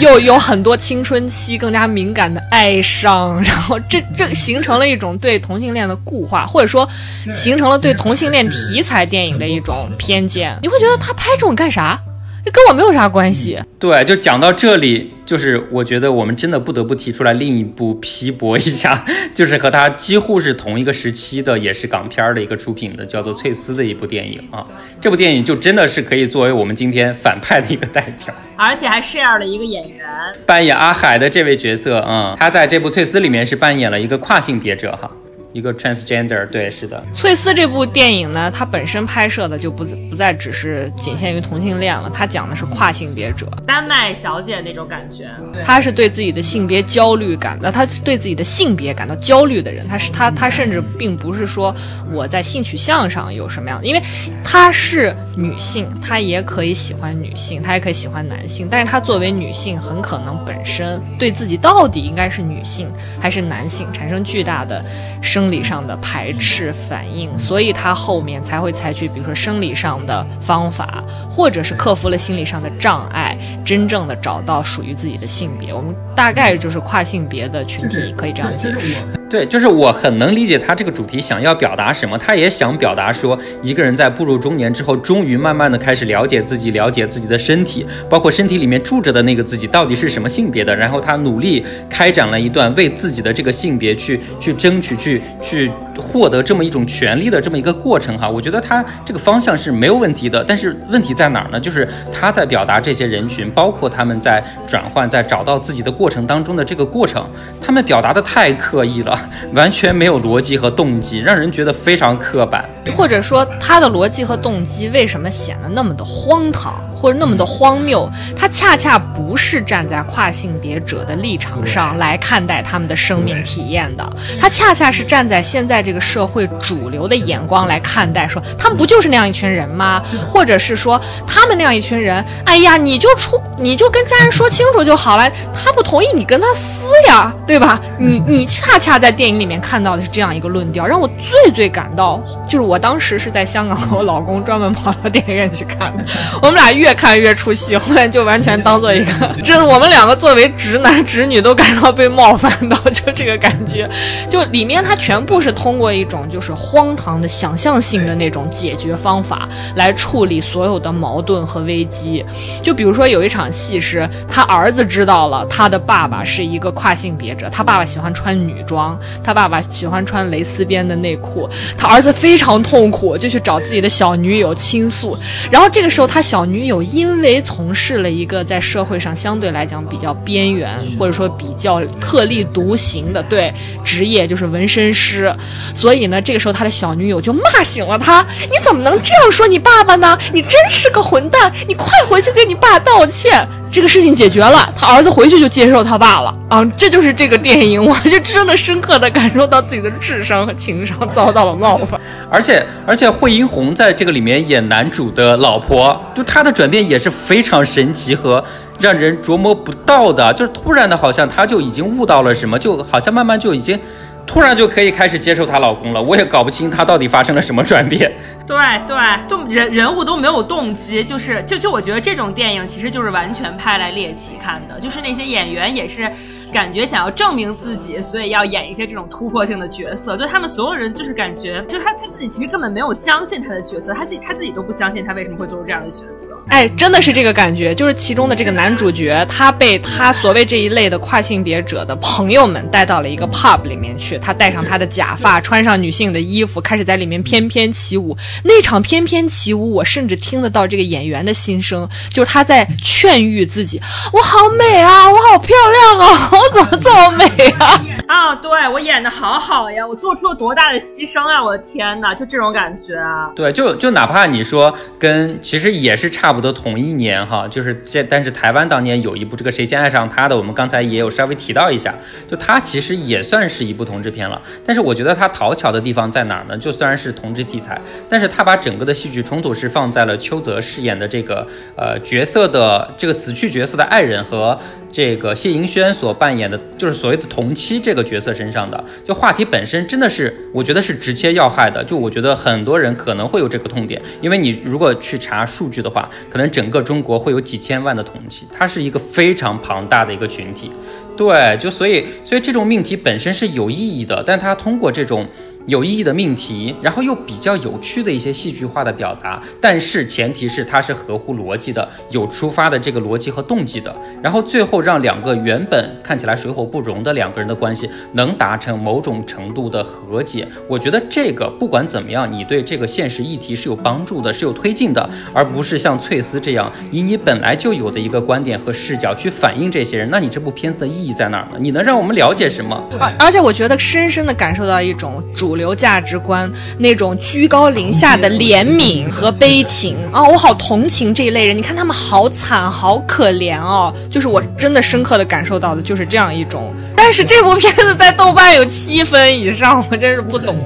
又有很多青春期更加敏感的哀伤，然后这这形成了一种对同性恋的固化，或者。说形成了对同性恋题材电影的一种偏见，你会觉得他拍这种干啥？这跟我没有啥关系。对，就讲到这里，就是我觉得我们真的不得不提出来另一部批驳一下，就是和他几乎是同一个时期的，也是港片的一个出品的，叫做《翠丝》的一部电影啊。这部电影就真的是可以作为我们今天反派的一个代表，而且还 share 了一个演员扮演阿海的这位角色，嗯，他在这部《翠丝》里面是扮演了一个跨性别者哈。一个 transgender，对，是的。翠丝这部电影呢，它本身拍摄的就不不再只是仅限于同性恋了，它讲的是跨性别者，丹麦小姐那种感觉。她是对自己的性别焦虑感，那他对自己的性别感到焦虑的人，她是她她甚至并不是说我在性取向上有什么样，因为她是女性，她也可以喜欢女性，她也可以喜欢男性，但是她作为女性，很可能本身对自己到底应该是女性还是男性产生巨大的生。生理上的排斥反应，所以他后面才会采取，比如说生理上的方法，或者是克服了心理上的障碍，真正的找到属于自己的性别。我们大概就是跨性别的群体，可以这样解释。对，就是我很能理解他这个主题想要表达什么。他也想表达说，一个人在步入中年之后，终于慢慢的开始了解自己，了解自己的身体，包括身体里面住着的那个自己到底是什么性别的。然后他努力开展了一段为自己的这个性别去去争取，去去获得这么一种权利的这么一个过程哈。我觉得他这个方向是没有问题的，但是问题在哪儿呢？就是他在表达这些人群，包括他们在转换、在找到自己的过程当中的这个过程，他们表达的太刻意了。完全没有逻辑和动机，让人觉得非常刻板。或者说，他的逻辑和动机为什么显得那么的荒唐？或者那么的荒谬，他恰恰不是站在跨性别者的立场上来看待他们的生命体验的，他恰恰是站在现在这个社会主流的眼光来看待，说他们不就是那样一群人吗？或者是说他们那样一群人，哎呀，你就出你就跟家人说清楚就好了，他不同意你跟他撕呀，对吧？你你恰恰在电影里面看到的是这样一个论调，让我最最感到就是我当时是在香港和我老公专门跑到电影院去看的，我们俩越。越看越出戏，后来就完全当做一个，真的，我们两个作为直男直女都感到被冒犯到，就这个感觉，就里面它全部是通过一种就是荒唐的想象性的那种解决方法来处理所有的矛盾和危机。就比如说有一场戏是他儿子知道了他的爸爸是一个跨性别者，他爸爸喜欢穿女装，他爸爸喜欢穿蕾丝边的内裤，他儿子非常痛苦，就去找自己的小女友倾诉，然后这个时候他小女友。因为从事了一个在社会上相对来讲比较边缘，或者说比较特立独行的对职业，就是纹身师，所以呢，这个时候他的小女友就骂醒了他：“你怎么能这样说你爸爸呢？你真是个混蛋！你快回去给你爸道歉。”这个事情解决了，他儿子回去就接受他爸了啊！这就是这个电影，我就真的深刻的感受到自己的智商和情商遭到了冒犯。而且，而且惠英红在这个里面演男主的老婆，就她的转变也是非常神奇和让人琢磨不到的，就是突然的，好像她就已经悟到了什么，就好像慢慢就已经。突然就可以开始接受她老公了，我也搞不清她到底发生了什么转变。对对，就人人物都没有动机，就是就就我觉得这种电影其实就是完全拍来猎奇看的，就是那些演员也是。感觉想要证明自己，所以要演一些这种突破性的角色。就他们所有人，就是感觉，就他他自己其实根本没有相信他的角色，他自己他自己都不相信他为什么会做出这样的选择。哎，真的是这个感觉，就是其中的这个男主角，他被他所谓这一类的跨性别者的朋友们带到了一个 pub 里面去，他戴上他的假发，穿上女性的衣服，开始在里面翩翩起舞。那场翩翩起舞，我甚至听得到这个演员的心声，就是他在劝喻自己：“我好美啊，我好漂亮啊。”我怎么这么美啊？啊，对我演的好好呀，我做出了多大的牺牲啊！我的天哪，就这种感觉啊！对，就就哪怕你说跟其实也是差不多同一年哈，就是这，但是台湾当年有一部这个谁先爱上他的，我们刚才也有稍微提到一下，就他其实也算是一部同志片了。但是我觉得他讨巧的地方在哪儿呢？就虽然是同志题材，但是他把整个的戏剧冲突是放在了邱泽饰演的这个呃角色的这个死去角色的爱人和。这个谢盈萱所扮演的就是所谓的同妻这个角色身上的，就话题本身真的是，我觉得是直接要害的。就我觉得很多人可能会有这个痛点，因为你如果去查数据的话，可能整个中国会有几千万的同妻，它是一个非常庞大的一个群体。对，就所以，所以这种命题本身是有意义的，但它通过这种。有意义的命题，然后又比较有趣的一些戏剧化的表达，但是前提是它是合乎逻辑的，有出发的这个逻辑和动机的，然后最后让两个原本看起来水火不容的两个人的关系能达成某种程度的和解。我觉得这个不管怎么样，你对这个现实议题是有帮助的，是有推进的，而不是像翠丝这样以你本来就有的一个观点和视角去反映这些人。那你这部片子的意义在哪儿呢？你能让我们了解什么？而而且我觉得深深的感受到一种主。主流价值观那种居高临下的怜悯和悲情啊，我好同情这一类人。你看他们好惨，好可怜哦。就是我真的深刻的感受到的就是这样一种。但是这部片子在豆瓣有七分以上，我真是不懂。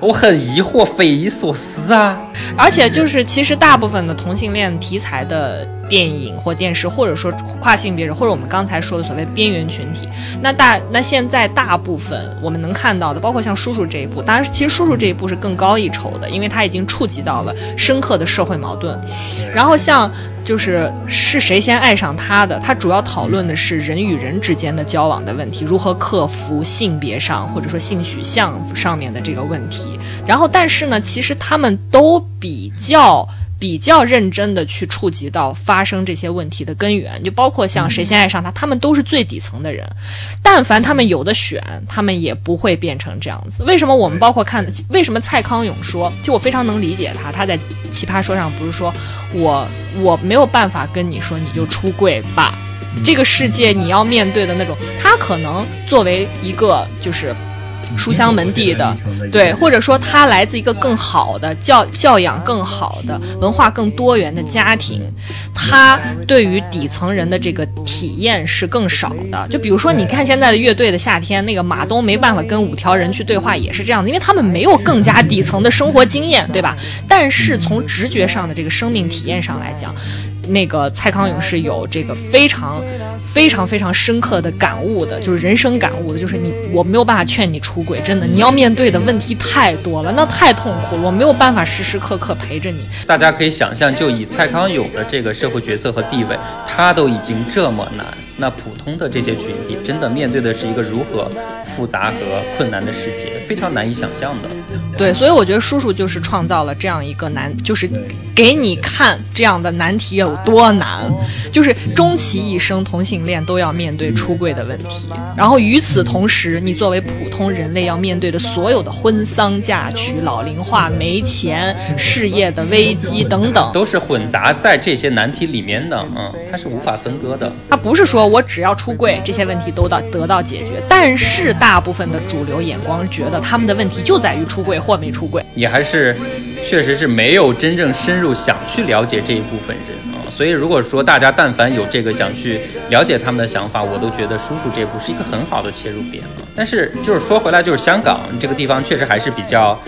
我很疑惑，匪夷所思啊。而且就是其实大部分的同性恋题材的。电影或电视，或者说跨性别者，或者我们刚才说的所谓边缘群体。那大那现在大部分我们能看到的，包括像叔叔这一步，当然其实叔叔这一步是更高一筹的，因为他已经触及到了深刻的社会矛盾。然后像就是是谁先爱上他的，他主要讨论的是人与人之间的交往的问题，如何克服性别上或者说性取向上面的这个问题。然后但是呢，其实他们都比较。比较认真的去触及到发生这些问题的根源，就包括像谁先爱上他，他们都是最底层的人。但凡他们有的选，他们也不会变成这样子。为什么我们包括看，为什么蔡康永说，就我非常能理解他，他在奇葩说上不是说我我没有办法跟你说你就出柜吧，这个世界你要面对的那种，他可能作为一个就是。书香门第的，对，或者说他来自一个更好的教教养、更好的文化、更多元的家庭，他对于底层人的这个体验是更少的。就比如说，你看现在的乐队的夏天，那个马东没办法跟五条人去对话，也是这样的，因为他们没有更加底层的生活经验，对吧？但是从直觉上的这个生命体验上来讲。那个蔡康永是有这个非常、非常、非常深刻的感悟的，就是人生感悟的，就是你我没有办法劝你出轨，真的，你要面对的问题太多了，那太痛苦了，我没有办法时时刻刻陪着你。大家可以想象，就以蔡康永的这个社会角色和地位，他都已经这么难。那普通的这些群体，真的面对的是一个如何复杂和困难的世界，非常难以想象的。对，所以我觉得叔叔就是创造了这样一个难，就是给你看这样的难题有多难，就是终其一生同性恋都要面对出柜的问题，然后与此同时，你作为普通人类要面对的所有的婚丧嫁娶、老龄化、没钱、事业的危机等等，都是混杂在这些难题里面的。嗯，它是无法分割的。它不是说。我只要出柜，这些问题都到得到解决。但是大部分的主流眼光觉得他们的问题就在于出柜或没出柜。你还是确实是没有真正深入想去了解这一部分人啊。所以如果说大家但凡有这个想去了解他们的想法，我都觉得叔叔这部是一个很好的切入点啊。但是就是说回来，就是香港这个地方确实还是比较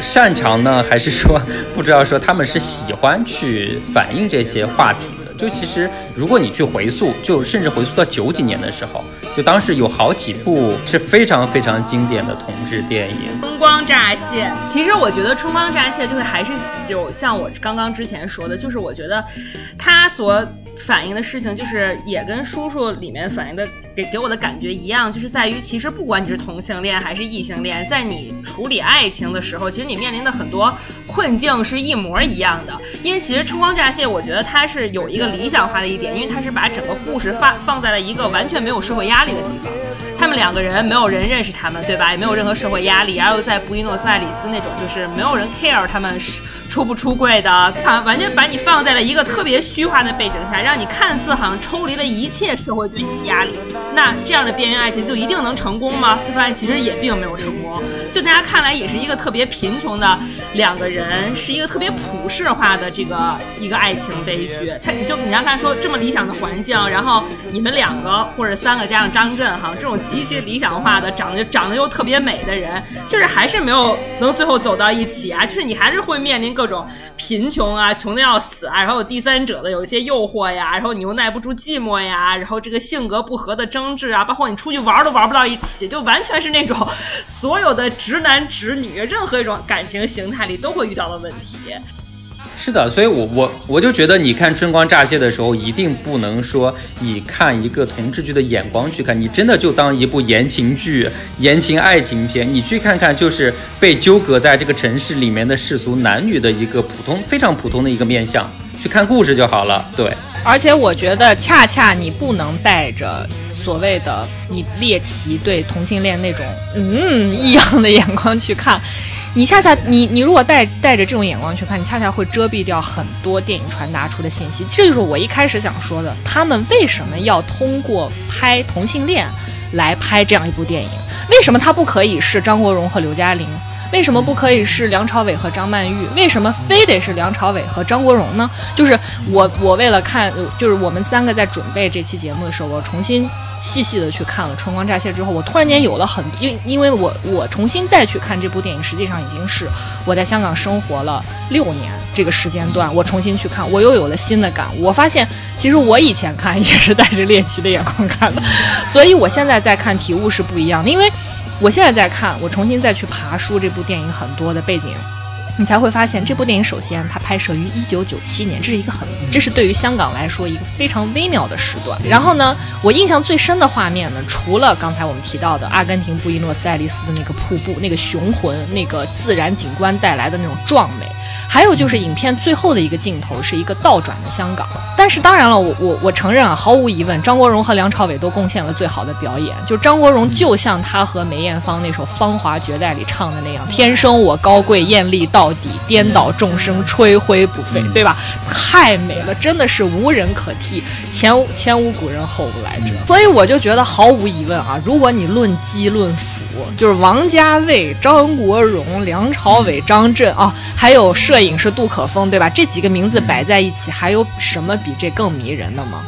擅长呢，还是说不知道说他们是喜欢去反映这些话题。就其实，如果你去回溯，就甚至回溯到九几年的时候，就当时有好几部是非常非常经典的同志电影，《春光乍泄》。其实我觉得《春光乍泄》就是还是有像我刚刚之前说的，就是我觉得他所反映的事情，就是也跟叔叔里面反映的。给给我的感觉一样，就是在于，其实不管你是同性恋还是异性恋，在你处理爱情的时候，其实你面临的很多困境是一模一样的。因为其实《春光乍泄》，我觉得它是有一个理想化的一点，因为它是把整个故事放放在了一个完全没有社会压力的地方。他们两个人没有人认识他们，对吧？也没有任何社会压力，然后在布宜诺斯艾利斯那种，就是没有人 care 他们是。出不出柜的，看完全把你放在了一个特别虚幻的背景下，让你看似好像抽离了一切社会对你的压力。那这样的边缘爱情就一定能成功吗？就发现其实也并没有成功。就大家看来也是一个特别贫穷的两个人，是一个特别普世化的这个一个爱情悲剧。他你就你让他说这么理想的环境，然后你们两个或者三个加上张震哈，这种极其理想化的长得长得又特别美的人，就是还是没有能最后走到一起啊。就是你还是会面临各。各种贫穷啊，穷的要死啊，然后有第三者的有一些诱惑呀，然后你又耐不住寂寞呀，然后这个性格不合的争执啊，包括你出去玩都玩不到一起，就完全是那种 所有的直男直女任何一种感情形态里都会遇到的问题。是的，所以，我我我就觉得，你看《春光乍泄》的时候，一定不能说以看一个同志剧的眼光去看，你真的就当一部言情剧、言情爱情片，你去看看，就是被纠葛在这个城市里面的世俗男女的一个普通、非常普通的一个面相，去看故事就好了。对，而且我觉得，恰恰你不能带着所谓的你猎奇对同性恋那种嗯异样的眼光去看。你恰恰，你你如果带带着这种眼光去看，你恰恰会遮蔽掉很多电影传达出的信息。这就是我一开始想说的，他们为什么要通过拍同性恋来拍这样一部电影？为什么他不可以是张国荣和刘嘉玲为什么不可以是梁朝伟和张曼玉？为什么非得是梁朝伟和张国荣呢？就是我，我为了看，就是我们三个在准备这期节目的时候，我重新细细的去看了《春光乍泄》之后，我突然间有了很，因因为我我重新再去看这部电影，实际上已经是我在香港生活了六年这个时间段，我重新去看，我又有了新的感悟。我发现，其实我以前看也是带着猎奇的眼光看的，所以我现在在看体悟是不一样的，因为。我现在在看，我重新再去爬书这部电影很多的背景，你才会发现这部电影首先它拍摄于一九九七年，这是一个很，这是对于香港来说一个非常微妙的时段。然后呢，我印象最深的画面呢，除了刚才我们提到的阿根廷布宜诺斯艾利斯的那个瀑布、那个雄浑、那个自然景观带来的那种壮美。还有就是影片最后的一个镜头是一个倒转的香港，但是当然了，我我我承认啊，毫无疑问，张国荣和梁朝伟都贡献了最好的表演。就张国荣就像他和梅艳芳那首《芳华绝代》里唱的那样，“天生我高贵，艳丽到底，颠倒众生，吹灰不废”，对吧？太美了，真的是无人可替，前前无古人后无来者。所以我就觉得毫无疑问啊，如果你论基论辅。就是王家卫、张国荣、梁朝伟、张震啊，还有摄影师杜可风，对吧？这几个名字摆在一起，还有什么比这更迷人的吗？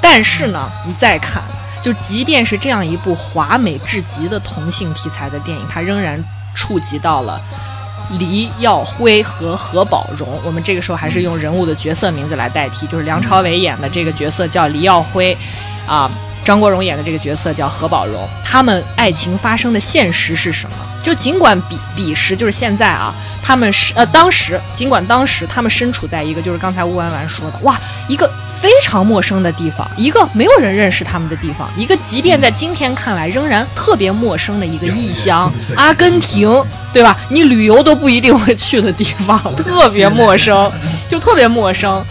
但是呢，你再看，就即便是这样一部华美至极的同性题材的电影，它仍然触及到了黎耀辉和何宝荣。我们这个时候还是用人物的角色名字来代替，就是梁朝伟演的这个角色叫黎耀辉，啊。张国荣演的这个角色叫何宝荣，他们爱情发生的现实是什么？就尽管彼彼时就是现在啊，他们是呃当时尽管当时他们身处在一个就是刚才吴婉婉说的哇一个非常陌生的地方，一个没有人认识他们的地方，一个即便在今天看来仍然特别陌生的一个异乡——阿根廷，对吧？你旅游都不一定会去的地方，特别陌生，就特别陌生。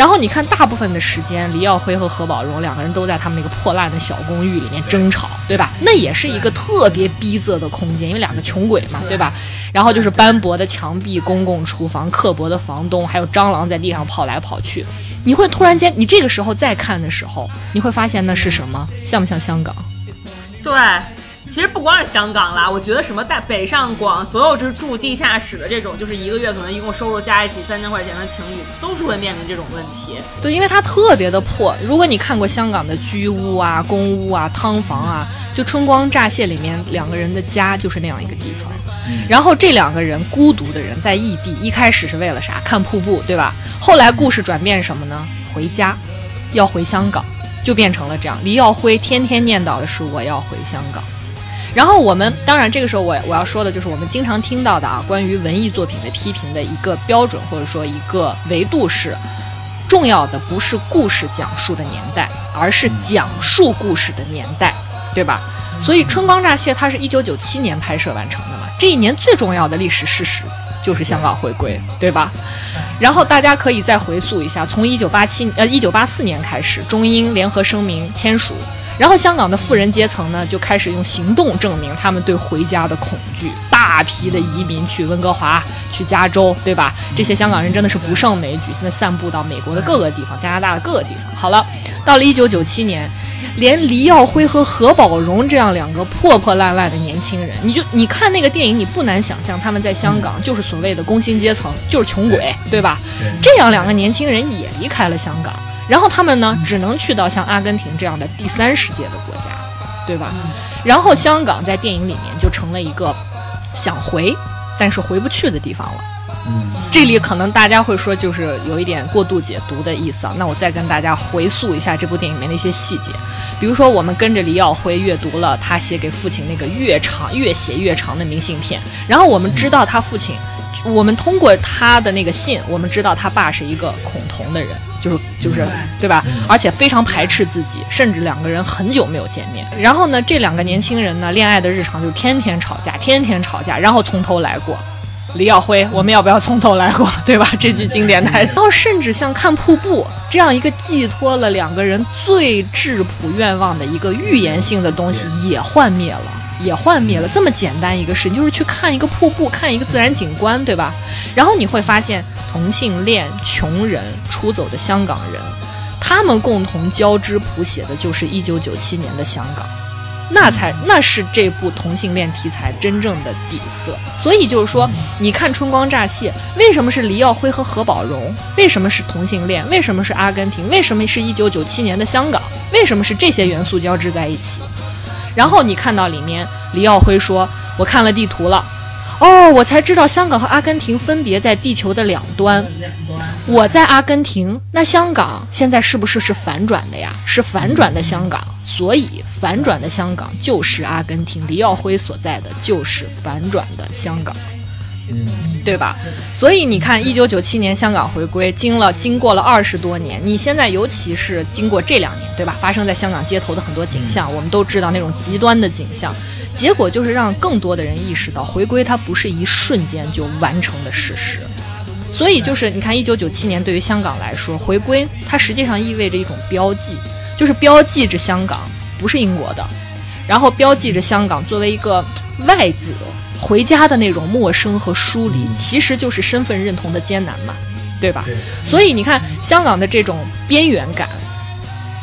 然后你看，大部分的时间，黎耀辉和何宝荣两个人都在他们那个破烂的小公寓里面争吵，对吧？那也是一个特别逼仄的空间，因为两个穷鬼嘛，对吧？然后就是斑驳的墙壁、公共厨房、刻薄的房东，还有蟑螂在地上跑来跑去。你会突然间，你这个时候再看的时候，你会发现那是什么？像不像香港？对。其实不光是香港啦，我觉得什么在北上广，所有就是住地下室的这种，就是一个月可能一共收入加一起三千块钱的情侣，都是会面临这种问题。对，因为它特别的破。如果你看过香港的居屋啊、公屋啊、汤房啊，就《春光乍泄》里面两个人的家就是那样一个地方。然后这两个人孤独的人在异地，一开始是为了啥？看瀑布，对吧？后来故事转变什么呢？回家，要回香港，就变成了这样。黎耀辉天天念叨的是我要回香港。然后我们当然这个时候我我要说的就是我们经常听到的啊，关于文艺作品的批评的一个标准或者说一个维度是，重要的不是故事讲述的年代，而是讲述故事的年代，对吧？所以《春光乍泄》它是一九九七年拍摄完成的嘛，这一年最重要的历史事实就是香港回归，对吧？然后大家可以再回溯一下，从一九八七呃一九八四年开始，中英联合声明签署。然后香港的富人阶层呢，就开始用行动证明他们对回家的恐惧，大批的移民去温哥华、去加州，对吧？这些香港人真的是不胜枚举，现在散布到美国的各个地方、加拿大的各个地方。好了，到了一九九七年，连黎耀辉和何宝荣这样两个破破烂烂的年轻人，你就你看那个电影，你不难想象他们在香港就是所谓的工薪阶层，就是穷鬼，对吧？这样两个年轻人也离开了香港。然后他们呢，只能去到像阿根廷这样的第三世界的国家，对吧？然后香港在电影里面就成了一个想回，但是回不去的地方了。嗯，这里可能大家会说，就是有一点过度解读的意思啊。那我再跟大家回溯一下这部电影里面的一些细节，比如说我们跟着李耀辉阅读了他写给父亲那个越长越写越长的明信片，然后我们知道他父亲，我们通过他的那个信，我们知道他爸是一个恐同的人。就是就是，对吧？而且非常排斥自己，甚至两个人很久没有见面。然后呢，这两个年轻人呢，恋爱的日常就天天吵架，天天吵架，然后从头来过。李耀辉，我们要不要从头来过？对吧？这句经典台词。然 后甚至像看瀑布这样一个寄托了两个人最质朴愿望的一个预言性的东西，也幻灭了，也幻灭了。这么简单一个事，就是去看一个瀑布，看一个自然景观，对吧？然后你会发现。同性恋、穷人、出走的香港人，他们共同交织谱写的就是一九九七年的香港。那才那是这部同性恋题材真正的底色。所以就是说，你看《春光乍泄》，为什么是黎耀辉和何宝荣？为什么是同性恋？为什么是阿根廷？为什么是一九九七年的香港？为什么是这些元素交织在一起？然后你看到里面，李耀辉说：“我看了地图了。”哦，我才知道香港和阿根廷分别在地球的两端。我在阿根廷，那香港现在是不是是反转的呀？是反转的香港，所以反转的香港就是阿根廷。李耀辉所在的就是反转的香港，对吧？所以你看，一九九七年香港回归，经了经过了二十多年，你现在尤其是经过这两年，对吧？发生在香港街头的很多景象，我们都知道那种极端的景象。结果就是让更多的人意识到，回归它不是一瞬间就完成的事实。所以就是你看，一九九七年对于香港来说，回归它实际上意味着一种标记，就是标记着香港不是英国的，然后标记着香港作为一个外子回家的那种陌生和疏离，其实就是身份认同的艰难嘛，对吧？所以你看香港的这种边缘感。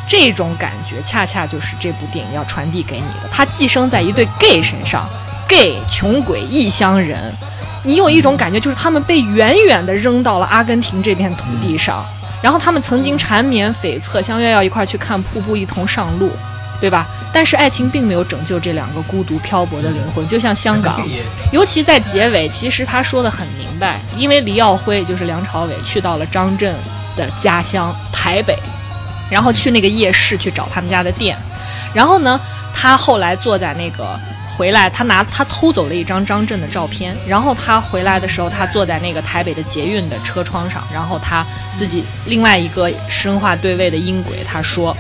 这种感觉恰恰就是这部电影要传递给你的。它寄生在一对 gay 身上，gay 穷鬼异乡人，你有一种感觉，就是他们被远远地扔到了阿根廷这片土地上，然后他们曾经缠绵悱恻，相约要一块去看瀑布，一同上路，对吧？但是爱情并没有拯救这两个孤独漂泊的灵魂，就像香港，尤其在结尾，其实他说的很明白，因为黎耀辉就是梁朝伟去到了张震的家乡台北。然后去那个夜市去找他们家的店，然后呢，他后来坐在那个回来，他拿他偷走了一张张震的照片，然后他回来的时候，他坐在那个台北的捷运的车窗上，然后他自己另外一个生化对位的音轨，他说，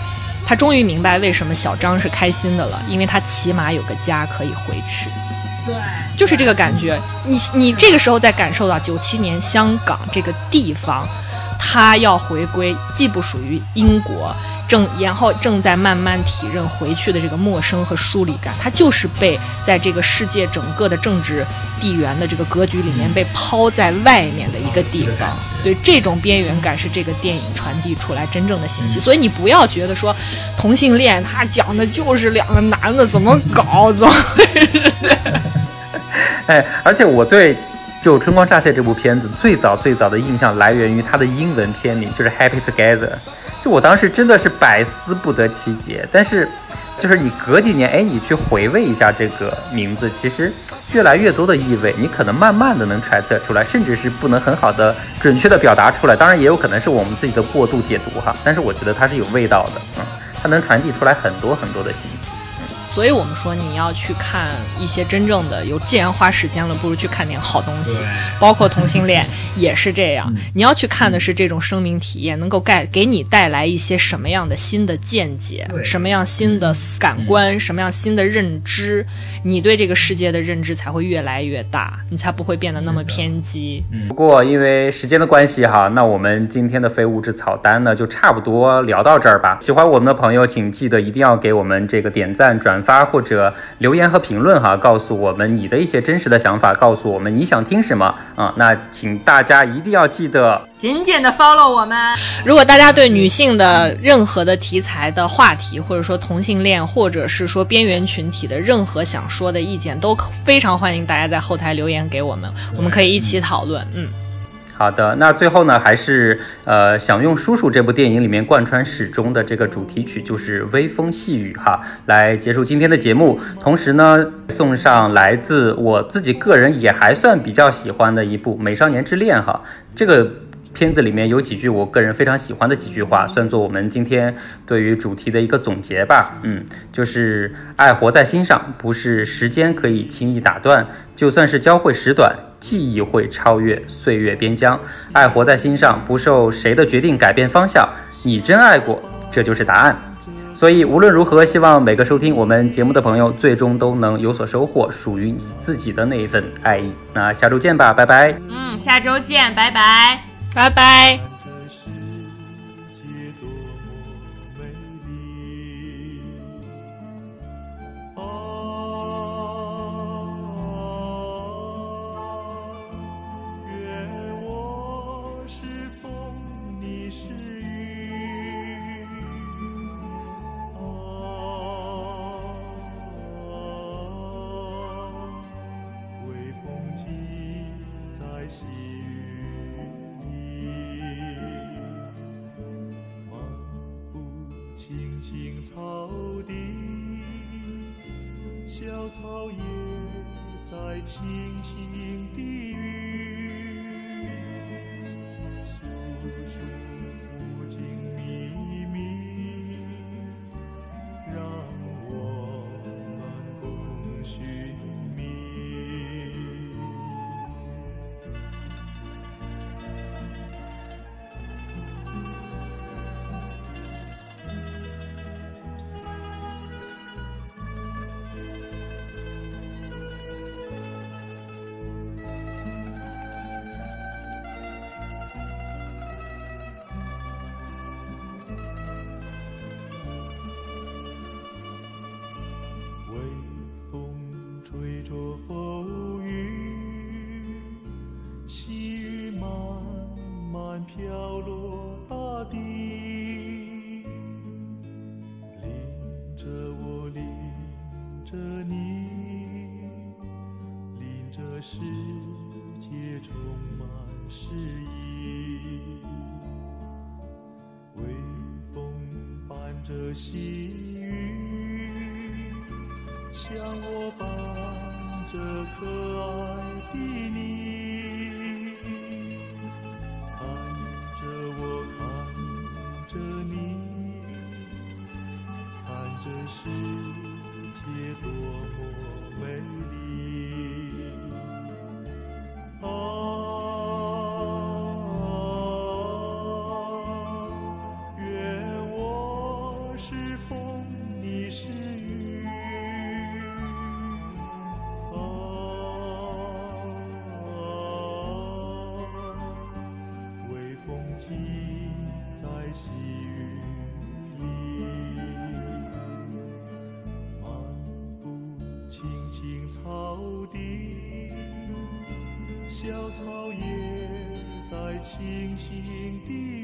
他终于明白为什么小张是开心的了，因为他起码有个家可以回去，对，就是这个感觉，你你这个时候在感受到九七年香港这个地方。他要回归，既不属于英国，正然后正在慢慢体认回去的这个陌生和疏离感，他就是被在这个世界整个的政治地缘的这个格局里面被抛在外面的一个地方。对这种边缘感是这个电影传递出来真正的信息。所以你不要觉得说同性恋他讲的就是两个男的怎么搞，怎么回事？哎，而且我对。就《春光乍泄》这部片子，最早最早的印象来源于它的英文片名，就是 Happy Together。就我当时真的是百思不得其解。但是，就是你隔几年，哎，你去回味一下这个名字，其实越来越多的意味，你可能慢慢的能揣测出来，甚至是不能很好的准确的表达出来。当然，也有可能是我们自己的过度解读哈。但是我觉得它是有味道的，嗯，它能传递出来很多很多的信息。所以我们说，你要去看一些真正的有，既然花时间了，不如去看点好东西。包括同性恋也是这样，你要去看的是这种生命体验，能够带给你带来一些什么样的新的见解，什么样新的感官，什么样新的认知，你对这个世界的认知才会越来越大，你才不会变得那么偏激。嗯不过因为时间的关系哈，那我们今天的非物质草单呢，就差不多聊到这儿吧。喜欢我们的朋友，请记得一定要给我们这个点赞转。发或者留言和评论哈，告诉我们你的一些真实的想法，告诉我们你想听什么啊？那请大家一定要记得紧紧的 follow 我们。如果大家对女性的任何的题材的话题，或者说同性恋，或者是说边缘群体的任何想说的意见，都非常欢迎大家在后台留言给我们，我们可以一起讨论。嗯。好的，那最后呢，还是呃想用《叔叔》这部电影里面贯穿始终的这个主题曲，就是《微风细雨》哈，来结束今天的节目。同时呢，送上来自我自己个人也还算比较喜欢的一部《美少年之恋》哈，这个。片子里面有几句我个人非常喜欢的几句话，算作我们今天对于主题的一个总结吧。嗯，就是爱活在心上，不是时间可以轻易打断，就算是交汇时短，记忆会超越岁月边疆。爱活在心上，不受谁的决定改变方向。你真爱过，这就是答案。所以无论如何，希望每个收听我们节目的朋友最终都能有所收获，属于你自己的那一份爱意。那下周见吧，拜拜。嗯，下周见，拜拜。拜拜。吹着浮云，细雨慢慢飘落大地，淋着我，淋着你，淋着世界充满诗意。微风伴着细可爱的你，小草也在轻轻地。